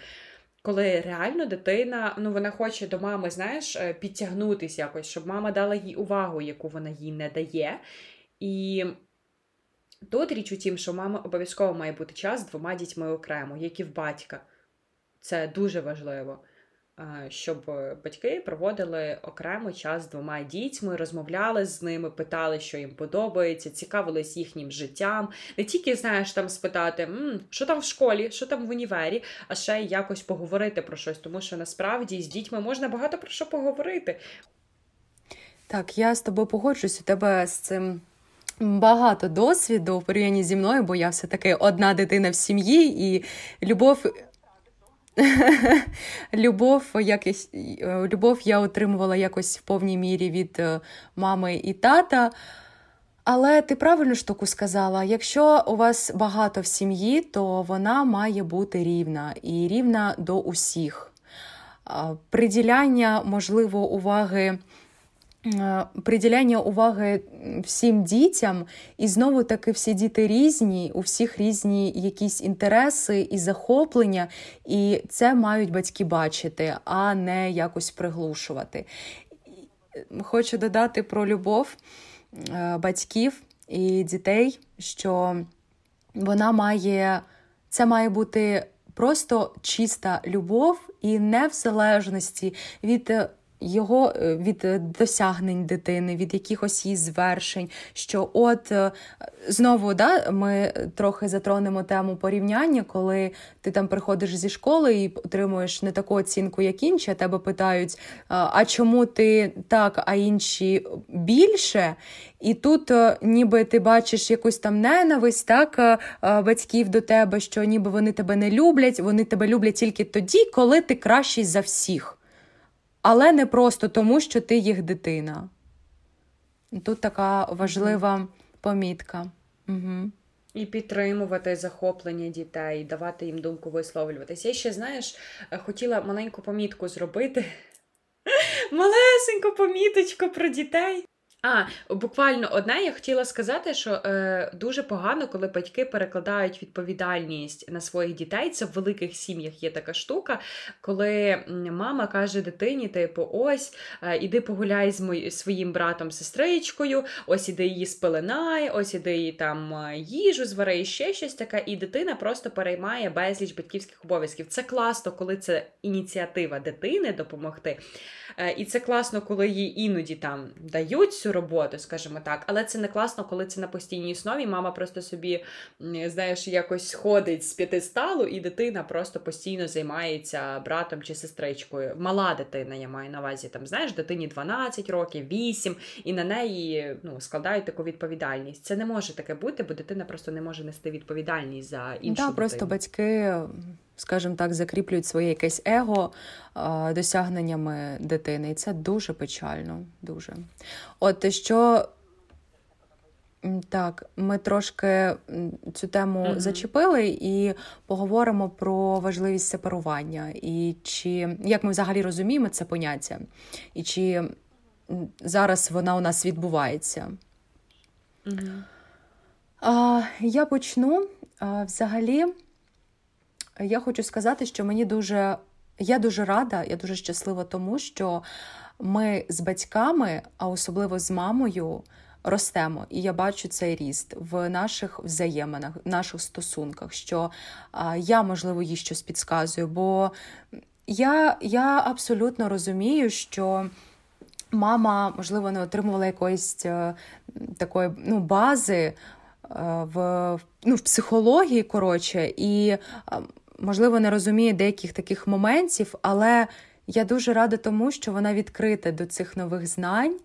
Коли реально дитина, ну вона хоче до мами, знаєш, е, підтягнутися якось, щоб мама дала їй увагу, яку вона їй не дає. І Тут річ у тім, що мама обов'язково має бути час з двома дітьми окремо, як і в батька. Це дуже важливо, щоб батьки проводили окремо час з двома дітьми, розмовляли з ними, питали, що їм подобається, цікавились їхнім життям. Не тільки, знаєш, там спитати, що там в школі, що там в універі, а ще й якось поговорити про щось, тому що насправді з дітьми можна багато про що поговорити. Так, я з тобою погоджуюсь, у тебе з цим багато досвіду в порівнянні зі мною, бо я все-таки одна дитина в сім'ї, і любов. любов якось, любов я отримувала якось в повній мірі від е, мами і тата. Але ти правильну штуку сказала: якщо у вас багато в сім'ї, то вона має бути рівна і рівна до усіх. Приділяння, можливо, уваги. Приділяння уваги всім дітям, і знову таки всі діти різні, у всіх різні якісь інтереси і захоплення, і це мають батьки бачити, а не якось приглушувати. Хочу додати про любов. Е, батьків і дітей, що вона має, це має бути просто чиста любов і не в залежності від його е, від е, досягнень дитини, від якихось її звершень. Що от е, знову да, ми трохи затронемо тему порівняння, коли ти там приходиш зі школи і отримуєш не таку оцінку, як інші, а тебе питають, а чому ти так, а інші більше? І тут ніби ти бачиш якусь там ненависть, так, батьків до тебе, що ніби вони тебе не люблять, вони тебе люблять тільки тоді, коли ти кращий за всіх але не просто тому, що ти їх дитина. Тут така важлива помітка. Угу. І підтримувати захоплення дітей, давати їм думку висловлюватися. Я ще, знаєш, хотіла маленьку помітку зробити. Малесеньку поміточку про дітей. А, буквально одне я хотіла сказати, що е, дуже погано, коли батьки перекладають відповідальність на своїх дітей. Це в великих сім'ях є така штука, коли мама каже дитині: типу, ось, е, іди погуляй з мої, своїм братом, сестричкою, ось іди її спеленай, ось іди її там е, їжу, звари ще щось таке, і дитина просто переймає безліч батьківських обов'язків. Це класно, коли це ініціатива дитини допомогти. Е, і це класно, коли їй іноді там дають роботу, скажімо так, але це не класно, коли це на постійній основі. Мама просто собі, знаєш, якось ходить з п'ятисталу, і дитина просто постійно займається братом чи сестричкою. Мала дитина, я маю на увазі, там, знаєш, дитині 12 років, 8, і на неї ну, складають таку відповідальність. Це не може таке бути, бо дитина просто не може нести відповідальність за іншу Так, просто батьки скажімо так, закріплюють своє якесь его досягненнями дитини. І це дуже печально. дуже. От що. Так, ми трошки цю тему mm-hmm. зачепили і поговоримо про важливість сепарування, і чи як ми взагалі розуміємо це поняття, і чи зараз вона у нас відбувається. Mm-hmm. А, Я почну а, взагалі я хочу сказати, що мені дуже я дуже рада, я дуже щаслива тому, що ми з батьками, а особливо з мамою, ростемо. І я бачу цей ріст в наших взаєминах, в наших стосунках, що я, можливо, їй щось підказую, бо я, я абсолютно розумію, що. Мама, можливо, не отримувала якоїсь е, такої ну, бази е, в ну, в психології, коротше, і можливо, не розуміє деяких таких моментів, але я дуже рада тому, що вона відкрита до цих нових знань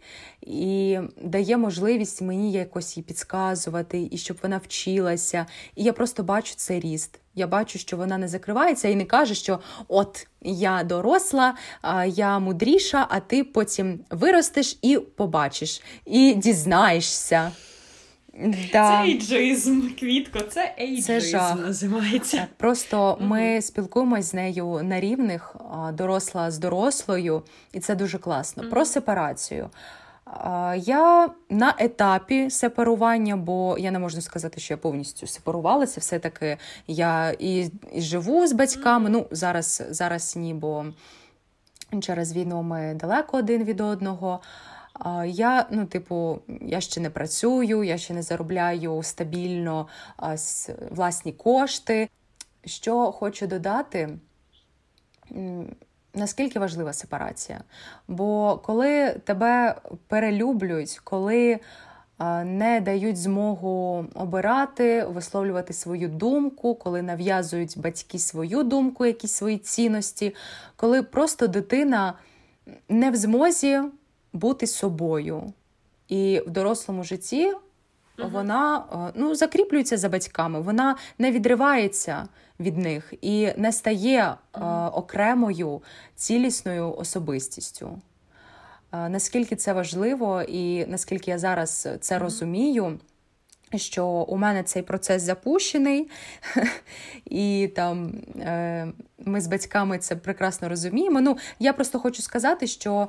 і дає можливість мені якось її підказувати, і щоб вона вчилася. І я просто бачу цей ріст. Я бачу, що вона не закривається і не каже, що от я доросла, я мудріша, а ти потім виростеш і побачиш, і дізнаєшся. Да. Це ейджизм, квітко, це ейджизм це називається. Просто ми спілкуємось з нею на рівних, доросла з дорослою, і це дуже класно. Про сепарацію. Я на етапі сепарування, бо я не можу сказати, що я повністю сепарувалася. Все-таки я і, і живу з батьками. Ну, зараз, зараз ні, бо через війну ми далеко один від одного. Я, ну, типу, я ще не працюю, я ще не заробляю стабільно власні кошти. Що хочу додати, наскільки важлива сепарація? Бо коли тебе перелюблюють, коли не дають змогу обирати, висловлювати свою думку, коли нав'язують батьки свою думку, якісь свої цінності, коли просто дитина не в змозі бути собою. І в дорослому житті вона ну, закріплюється за батьками, вона не відривається від них і не стає окремою цілісною особистістю. Наскільки це важливо, і наскільки я зараз це розумію, що у мене цей процес запущений, і там е, ми з батьками це прекрасно розуміємо. Ну, я просто хочу сказати, що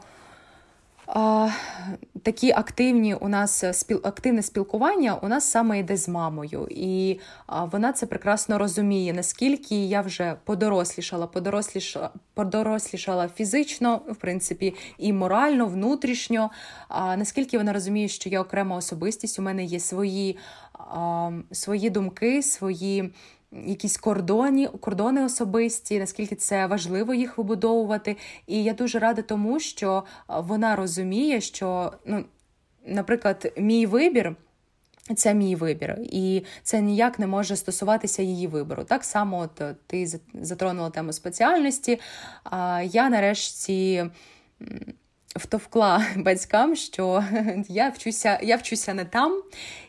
Такі активні у нас спіл, активне спілкування у нас саме йде з мамою, і вона це прекрасно розуміє, наскільки я вже подорослішала, подорослішала, подорослішала фізично, в принципі, і морально, внутрішньо. А наскільки вона розуміє, що я окрема особистість, у мене є свої, свої думки, свої якісь кордоні, кордони особисті, наскільки це важливо їх вибудовувати. І я дуже рада тому, що вона розуміє, що, ну, наприклад, мій вибір. Це мій вибір, і це ніяк не може стосуватися її вибору. Так само, от е, ти затронула тему спеціальності. А я нарешті втовкла батькам, що я вчуся, я вчуся не там,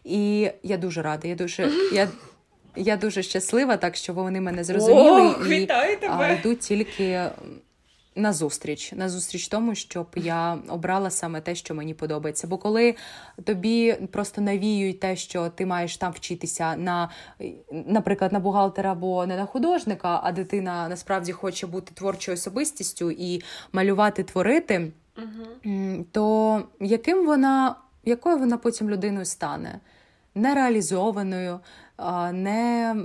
і я дуже рада. Я дуже я я дуже щаслива, так що вони мене зрозуміли О, і а, йдуть тільки на зустріч, на зустріч тому, щоб я обрала саме те, що мені подобається. Бо коли тобі просто навіюють те, що ти маєш там вчитися на, наприклад, на бухгалтера або не на художника, а дитина насправді хоче бути творчою особистістю і малювати, творити, угу. то яким вона, якою вона потім людиною стане? Нереалізованою, не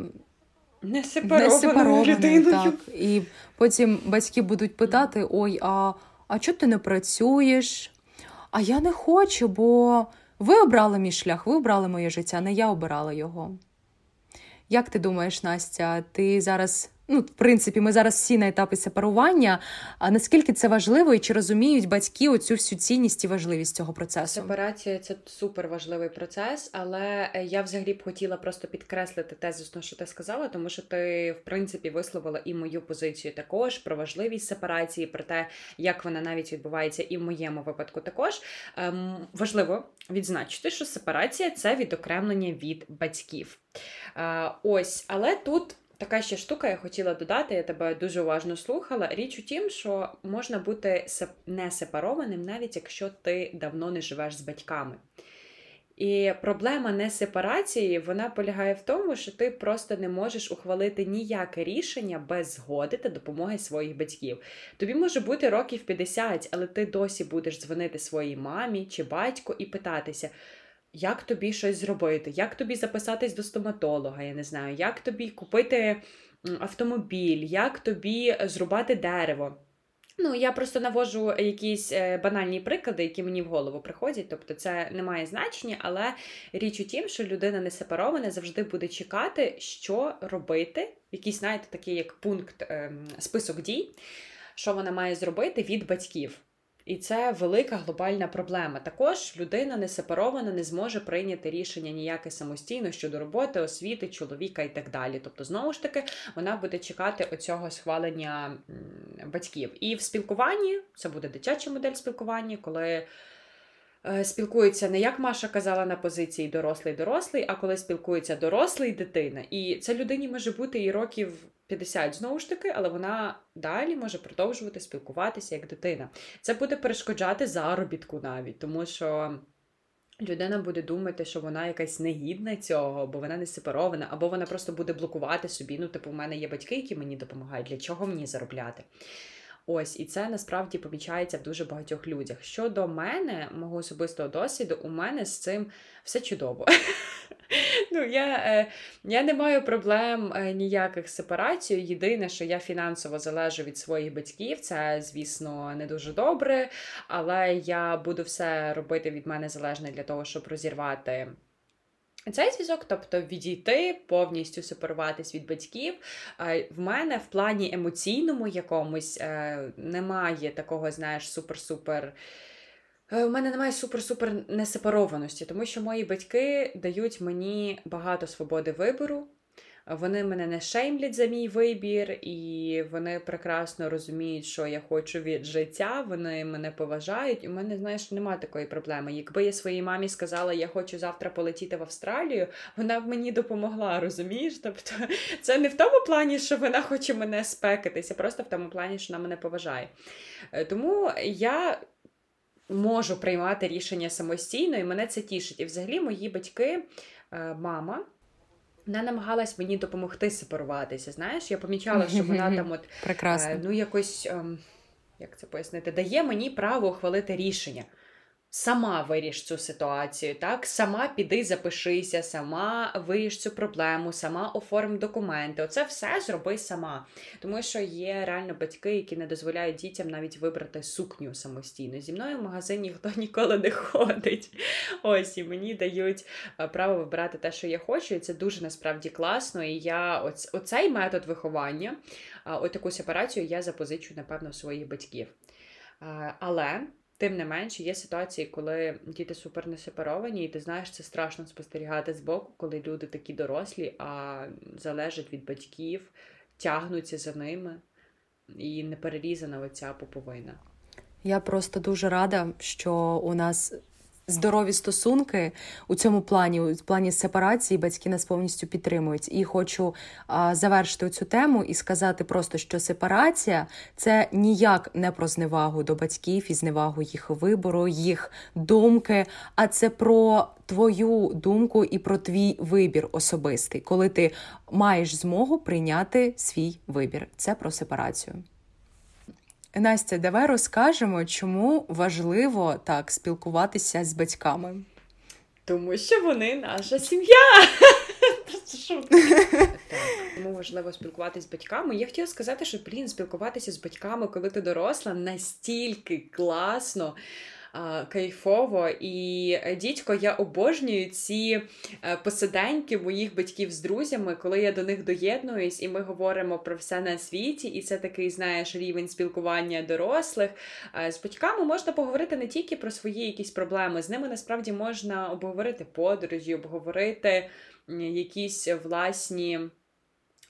не сепарованою людиною. Так. І потім батьки будуть питати: ой, а а чого ти не працюєш? А я не хочу, бо ви обрали мій шлях, ви обрали моє життя, не я обирала його. Як ти думаєш, Настя, ти зараз ну, в принципі, ми зараз всі на етапі сепарування. А наскільки це важливо, і чи розуміють батьки оцю всю цінність і важливість цього процесу? Сепарація це супер важливий процес, але е, я взагалі б хотіла просто підкреслити тезисно, що ти сказала, тому що ти, в принципі, висловила і мою позицію також про важливість сепарації, про те, як вона навіть відбувається, і в моєму випадку також ем, важливо відзначити, що сепарація це відокремлення від батьків. Е, ось, але тут. Така ще штука, я хотіла додати, я тебе дуже уважно слухала. Річ у тім, що можна бути не сепарованим, навіть якщо ти давно не живеш з батьками. І проблема не сепарації, вона полягає в тому, що ти просто не можеш ухвалити ніяке рішення без згоди та допомоги своїх батьків. Тобі може бути років 50, але ти досі будеш дзвонити своїй мамі чи батьку і питатися як тобі щось зробити, як тобі записатись до стоматолога, я не знаю, як тобі купити автомобіль, як тобі зрубати дерево. Ну, я просто навожу якісь е, банальні приклади, які мені в голову приходять. Тобто, це не має значення, але річ у тім, що людина не сепарована завжди буде чекати, що робити. Якийсь, знаєте, такий як пункт, ем, список дій, що вона має зробити від батьків. І це велика глобальна проблема. Також людина не сепарована, не зможе прийняти рішення ніяке самостійно щодо роботи, освіти, чоловіка і так далі. Тобто, знову ж таки, вона буде чекати оцього схвалення батьків. І в спілкуванні це буде дитяча модель спілкування, коли. Е, спілкується не як Маша казала на позиції дорослий-дорослий, а коли спілкується дорослий дитина. І це людині може бути і років 50 знову ж таки, але вона далі може продовжувати спілкуватися як дитина. Це буде перешкоджати заробітку навіть, тому що. Людина буде думати, що вона якась негідна цього, бо вона не сепарована, або вона просто буде блокувати собі. Ну, типу, у мене є батьки, які мені допомагають, для чого мені заробляти? Ось, і це насправді помічається в дуже багатьох людях. Щодо мене, мого особистого досвіду, у мене з цим все чудово. Ну, Я е, я не маю проблем е, ніяких з сепарацією. Єдине, що я фінансово залежу від своїх батьків, це, звісно, не дуже добре, але я буду все робити від мене залежне для того, щоб розірвати. Цей зв'язок, тобто відійти, повністю сепаруватись від батьків. В мене в плані емоційному якомусь е, немає такого, знаєш, супер-супер. Е, у мене немає супер-супер несепарованості, тому що мої батьки дають мені багато свободи вибору. Вони мене не шеймлять за мій вибір, і вони прекрасно розуміють, що я хочу від життя. Вони мене поважають. У мене, знаєш, немає такої проблеми. Якби я своїй мамі сказала, я хочу завтра полетіти в Австралію, вона б мені допомогла, розумієш? Тобто, це не в тому плані, що вона хоче мене спекатися, просто в тому плані, що вона мене поважає. Е, тому я. Можу приймати рішення самостійно, і мене це тішить. І взагалі мої батьки, е, мама, вона намагалась мені допомогти сепаруватися. Знаєш, я помічала, що вона там от Прекрасно. Е, ну якось, ем, як це пояснити, дає мені право ухвалити рішення. Сама виріш цю ситуацію, так? Сама піди, запишися, сама виріш цю проблему, сама оформ документи. Оце все зроби сама. Тому що є реально батьки, які не дозволяють дітям навіть вибрати сукню самостійно. Зі мною в магазин ніхто ніколи не ходить. Ось і мені дають е, право вибирати те, що я хочу, і це дуже насправді класно. І я оц, оцей метод виховання, отаку сепарацію я запозичу, напевно, своїх батьків. Але. Тим не менше, є ситуації, коли діти супер не сепаровані, і ти знаєш, це страшно спостерігати з боку, коли люди такі дорослі, а залежать від батьків, тягнуться за ними, і не перерізана оця поповина. Я просто дуже рада, що у нас здорові стосунки у цьому плані, у плані сепарації, батьки нас повністю підтримують. І хочу а, завершити цю тему і сказати просто, що сепарація це ніяк не про зневагу до батьків і зневагу їх вибору, їх думки, а це про твою думку і про твій вибір особистий, коли ти маєш змогу прийняти свій вибір. Це про сепарацію. Настя, давай розкажемо, чому важливо так спілкуватися з батьками. Тому що вони наша сім'я. Тому важливо спілкуватися з батьками. Я хотіла сказати, що блін, спілкуватися з батьками, коли ти доросла, настільки класно кайфово. І е, дідько, я обожнюю ці е, посиденьки моїх батьків з друзями, коли я до них доєднуюсь, і ми говоримо про все на світі, і це такий, знаєш, рівень спілкування дорослих. Е, з батьками можна поговорити не тільки про свої якісь проблеми, з ними насправді можна обговорити подорожі, обговорити якісь власні.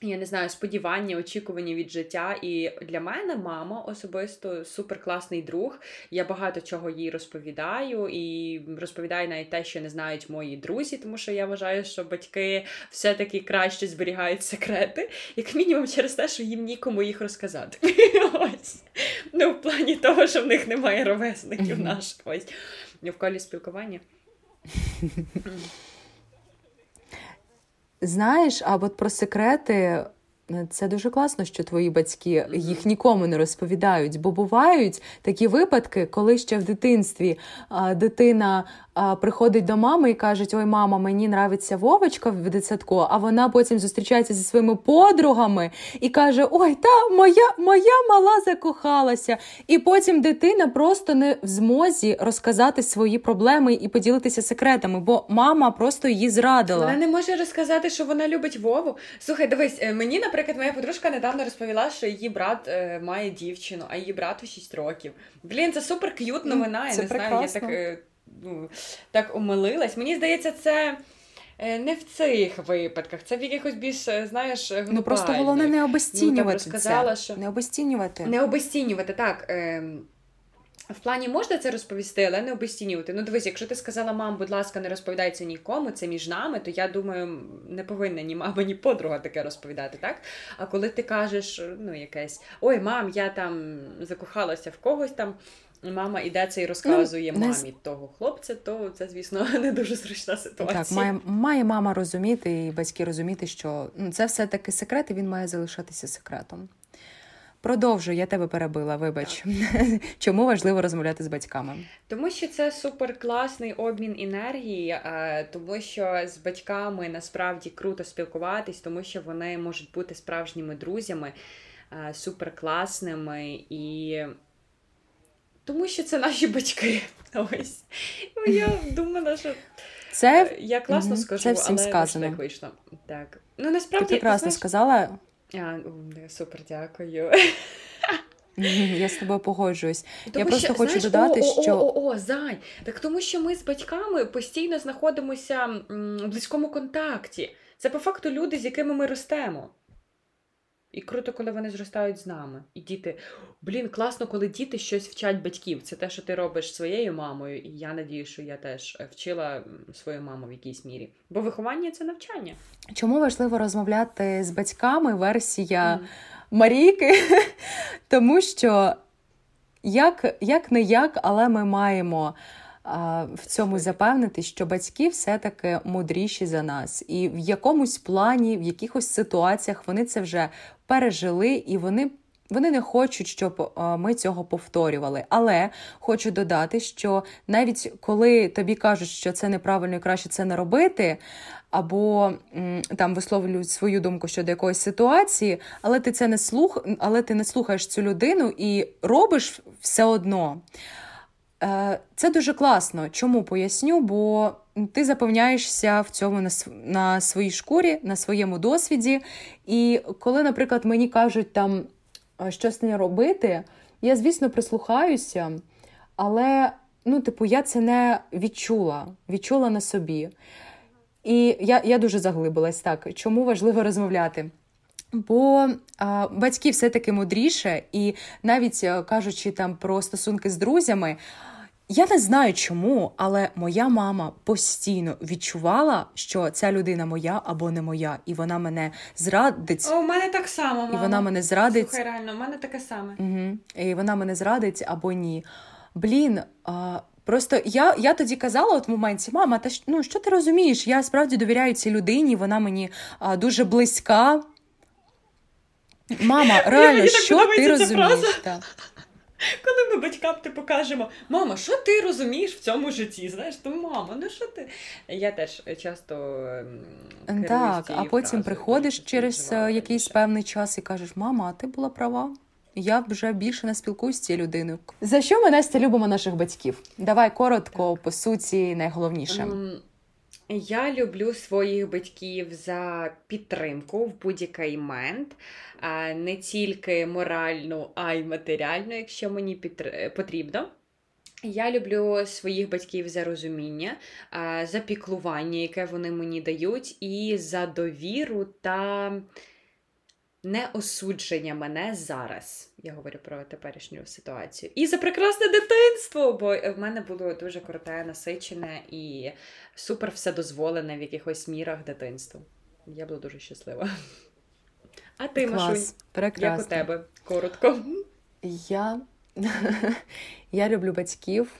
Я не знаю, сподівання, очікування від життя. І для мене мама особисто суперкласний друг. Я багато чого їй розповідаю, і розповідаю навіть те, що не знають мої друзі, тому що я вважаю, що батьки все-таки краще зберігають секрети, як мінімум через те, що їм нікому їх розказати. Ось. Ну, в плані того, що в них немає ровесників наших ось в колі спілкування. Знаєш, а от про секрети це дуже класно, що твої батьки їх нікому не розповідають, бо бувають такі випадки, коли ще в дитинстві дитина приходить до мами і каже: Ой, мама, мені нравиться Вовочка в дитсадку, а вона потім зустрічається зі своїми подругами і каже: Ой, та моя моя мала закохалася. І потім дитина просто не в змозі розказати свої проблеми і поділитися секретами, бо мама просто її зрадила. Вона не може розказати, що вона любить Вову. Слухай, дивись, е, мені, наприклад моя подружка недавно розповіла, що її брат е, має дівчину, а її брату 6 років. Блін, це супер к'ют новина. Це я не прекрасно. знаю, я так е, ну, так умилилась. Мені здається, це. Е, не в цих випадках, це в якихось більш, е, знаєш, глобальних. Ну просто головне не обесцінювати ну, це. Що... Не обесцінювати. Не обесцінювати, так. Е, в плані можна це розповісти, але не обесцінювати. Ну, дивись, якщо ти сказала, мам, будь ласка, не розповідай це нікому, це між нами, то я думаю, не повинна ні мама, ні подруга таке розповідати, так? А коли ти кажеш, ну, якесь ой, мам, я там закохалася в когось там. Мама іде це і розказує ну, мамі не... того хлопця, то це, звісно, не дуже зручна ситуація. Так, має має мама розуміти, і батьки розуміти, що ну, це все таки секрет, і він має залишатися секретом. Продовжуй, я тебе перебила, вибач. Чому важливо розмовляти з батьками? Тому що це суперкласний обмін енергії, е, тому що з батьками насправді круто спілкуватись, тому що вони можуть бути справжніми друзями, е, суперкласними і. Тому що це наші батьки. Ось. Ну, я думала, що це е, я класно скажу, це всім але сказано. так вийшло. Так. Ну, насправді, Ти прекрасно знаєш... сказала. А, Супер, дякую. Я з тобою погоджуюсь. Тому я просто що, хочу знаєш, додати, о, що о, о, о, зай. Так тому що ми з батьками постійно знаходимося в близькому контакті. Це по факту люди, з якими ми ростемо. І круто, коли вони зростають з нами. І діти, блін, класно, коли діти щось вчать батьків. Це те, що ти робиш своєю мамою, і я надію, що я теж е, вчила свою маму в якійсь мірі. Бо виховання це навчання. Чому важливо розмовляти з батьками? Версія mm. Марійки? Тому що як, як не як, але ми маємо в цьому запевнити, що батьки все-таки мудріші за нас, і в якомусь плані, в якихось ситуаціях вони це вже пережили і вони. Вони не хочуть, щоб ми цього повторювали. Але хочу додати, що навіть коли тобі кажуть, що це неправильно і краще це не робити, або там висловлюють свою думку щодо якоїсь ситуації, але ти це не слух, але ти не слухаєш цю людину і робиш все одно. Е, це дуже класно. Чому поясню? Бо ти запевняєшся в цьому на на своїй шкурі, на своєму досвіді. І коли, наприклад, мені кажуть там щось не робити, я, звісно, прислухаюся, але, ну, типу, я це не відчула, відчула на собі. І я я дуже заглибилась так. Чому важливо розмовляти? Бо а, батьки все-таки мудріше, і навіть кажучи там про стосунки з друзями, я не знаю чому, але моя мама постійно відчувала, що ця людина моя або не моя, і вона мене зрадить. О, у мене так само. мама. І вона мене зрадить. Слухай, реально, у мене таке саме. Угу. І вона мене зрадить або ні. Блін. А... Просто я я тоді казала от в моменті, мама, та ну що ти розумієш? Я справді довіряю цій людині, вона мені а, дуже близька. Мама, реально, що ти розумієш? Так. Коли ми батькам типу кажемо, мама, що ти розумієш в цьому житті? Знаєш, то мама, ну що ти? Я теж часто ем, так, а потім фразою, приходиш через е, якийсь певний час і кажеш, мама, а ти була права. Я вже більше не спілкуюсь з цією людиною. За що ми Настя, любимо наших батьків? Давай коротко, по суті, найголовніше. Я люблю своїх батьків за підтримку в будь-який момент, не тільки моральну, а й матеріальну, якщо мені потрібно. Я люблю своїх батьків за розуміння, за піклування, яке вони мені дають, і за довіру та не осудження мене зараз. Я говорю про теперішню ситуацію. І за прекрасне дитинство, бо в мене було дуже круте, насичене і супер все дозволене в якихось мірах дитинства. Я була дуже щаслива. А ти, Клас. Машунь, Прекрасно. як у тебе? Коротко. Я я люблю батьків.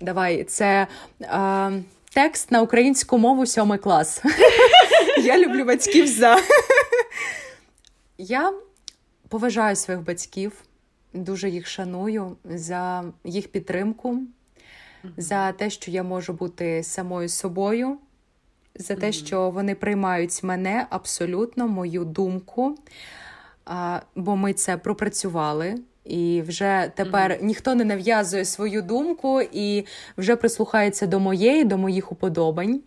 Давай, це а, текст на українську мову сьомий клас. Я люблю батьків за. Я поважаю своїх батьків, дуже їх шаную за їх підтримку, за те, що я можу бути самою собою, за те, що вони приймають мене абсолютно, мою думку. А, Бо ми це пропрацювали. І вже тепер mm-hmm. ніхто не нав'язує свою думку і вже прислухається до моєї, до моїх уподобань.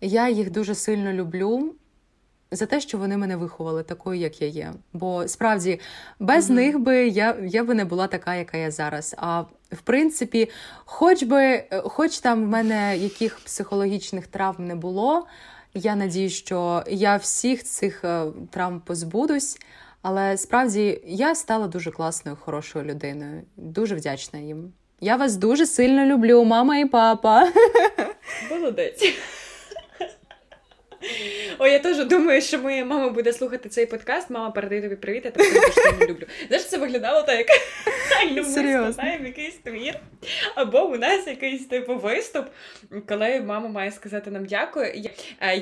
Я їх дуже сильно люблю за те, що вони мене виховали такою, як я є. Бо справді без mm-hmm. них би я я би не була така, яка я зараз. А в принципі, хоч би, хоч там в мене яких психологічних травм не було, я надію, що я всіх цих е, травм позбудусь. Але справді я стала дуже класною, хорошою людиною. Дуже вдячна їм. Я вас дуже сильно люблю, мама і папа. Молодець. Ой, я теж думаю, що моя мама буде слухати цей подкаст. Мама передає тобі привіт, я тебе дуже не люблю. Знаєш, це виглядало так, як ми складаємо якийсь твір, або у нас якийсь типу виступ, коли мама має сказати нам дякую.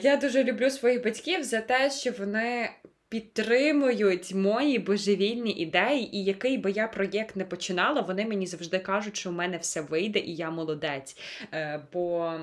Я, е, дуже люблю своїх батьків за те, що вони. Підтримують мої божевільні ідеї, і який би я проєкт не починала, вони мені завжди кажуть, що в мене все вийде, і я молодець. Е, бо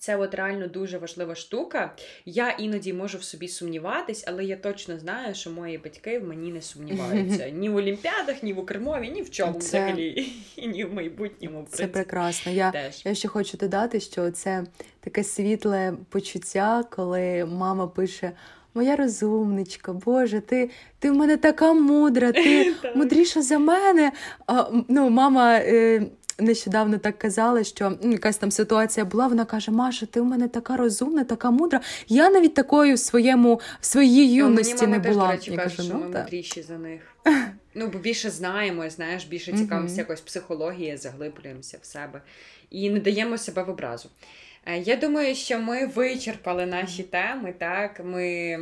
це от реально дуже важлива штука. Я іноді можу в собі сумніватись, але я точно знаю, що мої батьки в мені не сумніваються ні в Олімпіадах, ні в Укрмові, ні в чому це... взагалі, і ні в майбутньому. Це прекрасно. Я Теж. я ще хочу додати, що це таке світле почуття, коли мама пише: моя розумничка, Боже, ти ти в мене така мудра, ти мудріша за мене. А, ну, Мама е, нещодавно так казала, що якась там ситуація була. Вона каже: Маша, ти в мене така розумна, така мудра. Я навіть такою в своєму в своїй юності ну, мені не була. Теж, до речі, Я кажу, що ну, ми та. мудріші за них. Ну, бо більше знаємо, знаєш, більше цікавимося якось психології, заглиблюємося в себе і не даємо себе в образу. Е, я думаю, що ми вичерпали наші теми. Так, ми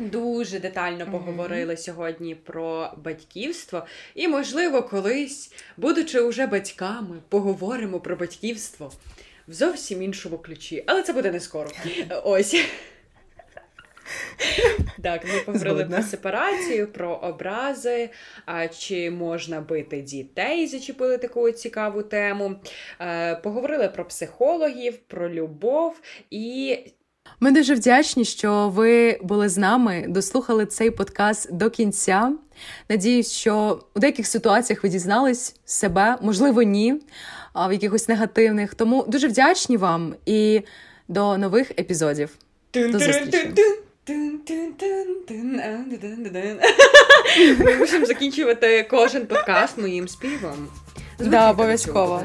дуже детально поговорили mm-hmm. сьогодні про батьківство, і, можливо, колись, будучи уже батьками, поговоримо про батьківство в зовсім іншому ключі. Але це буде не скоро. Ось. Так, ми поговорили про сепарацію, про образи, а чи можна бити дітей, зачепили таку цікаву тему. Е, поговорили про психологів, про любов і. Ми дуже вдячні, що ви були з нами, дослухали цей подкаст до кінця. Надіюсь, що у деяких ситуаціях ви дізнались себе, можливо, ні, а в якихось негативних. Тому дуже вдячні вам і до нових епізодів. До зустрічі. Ми мусимо закінчувати кожен подкаст моїм співом. Да, обов'язково.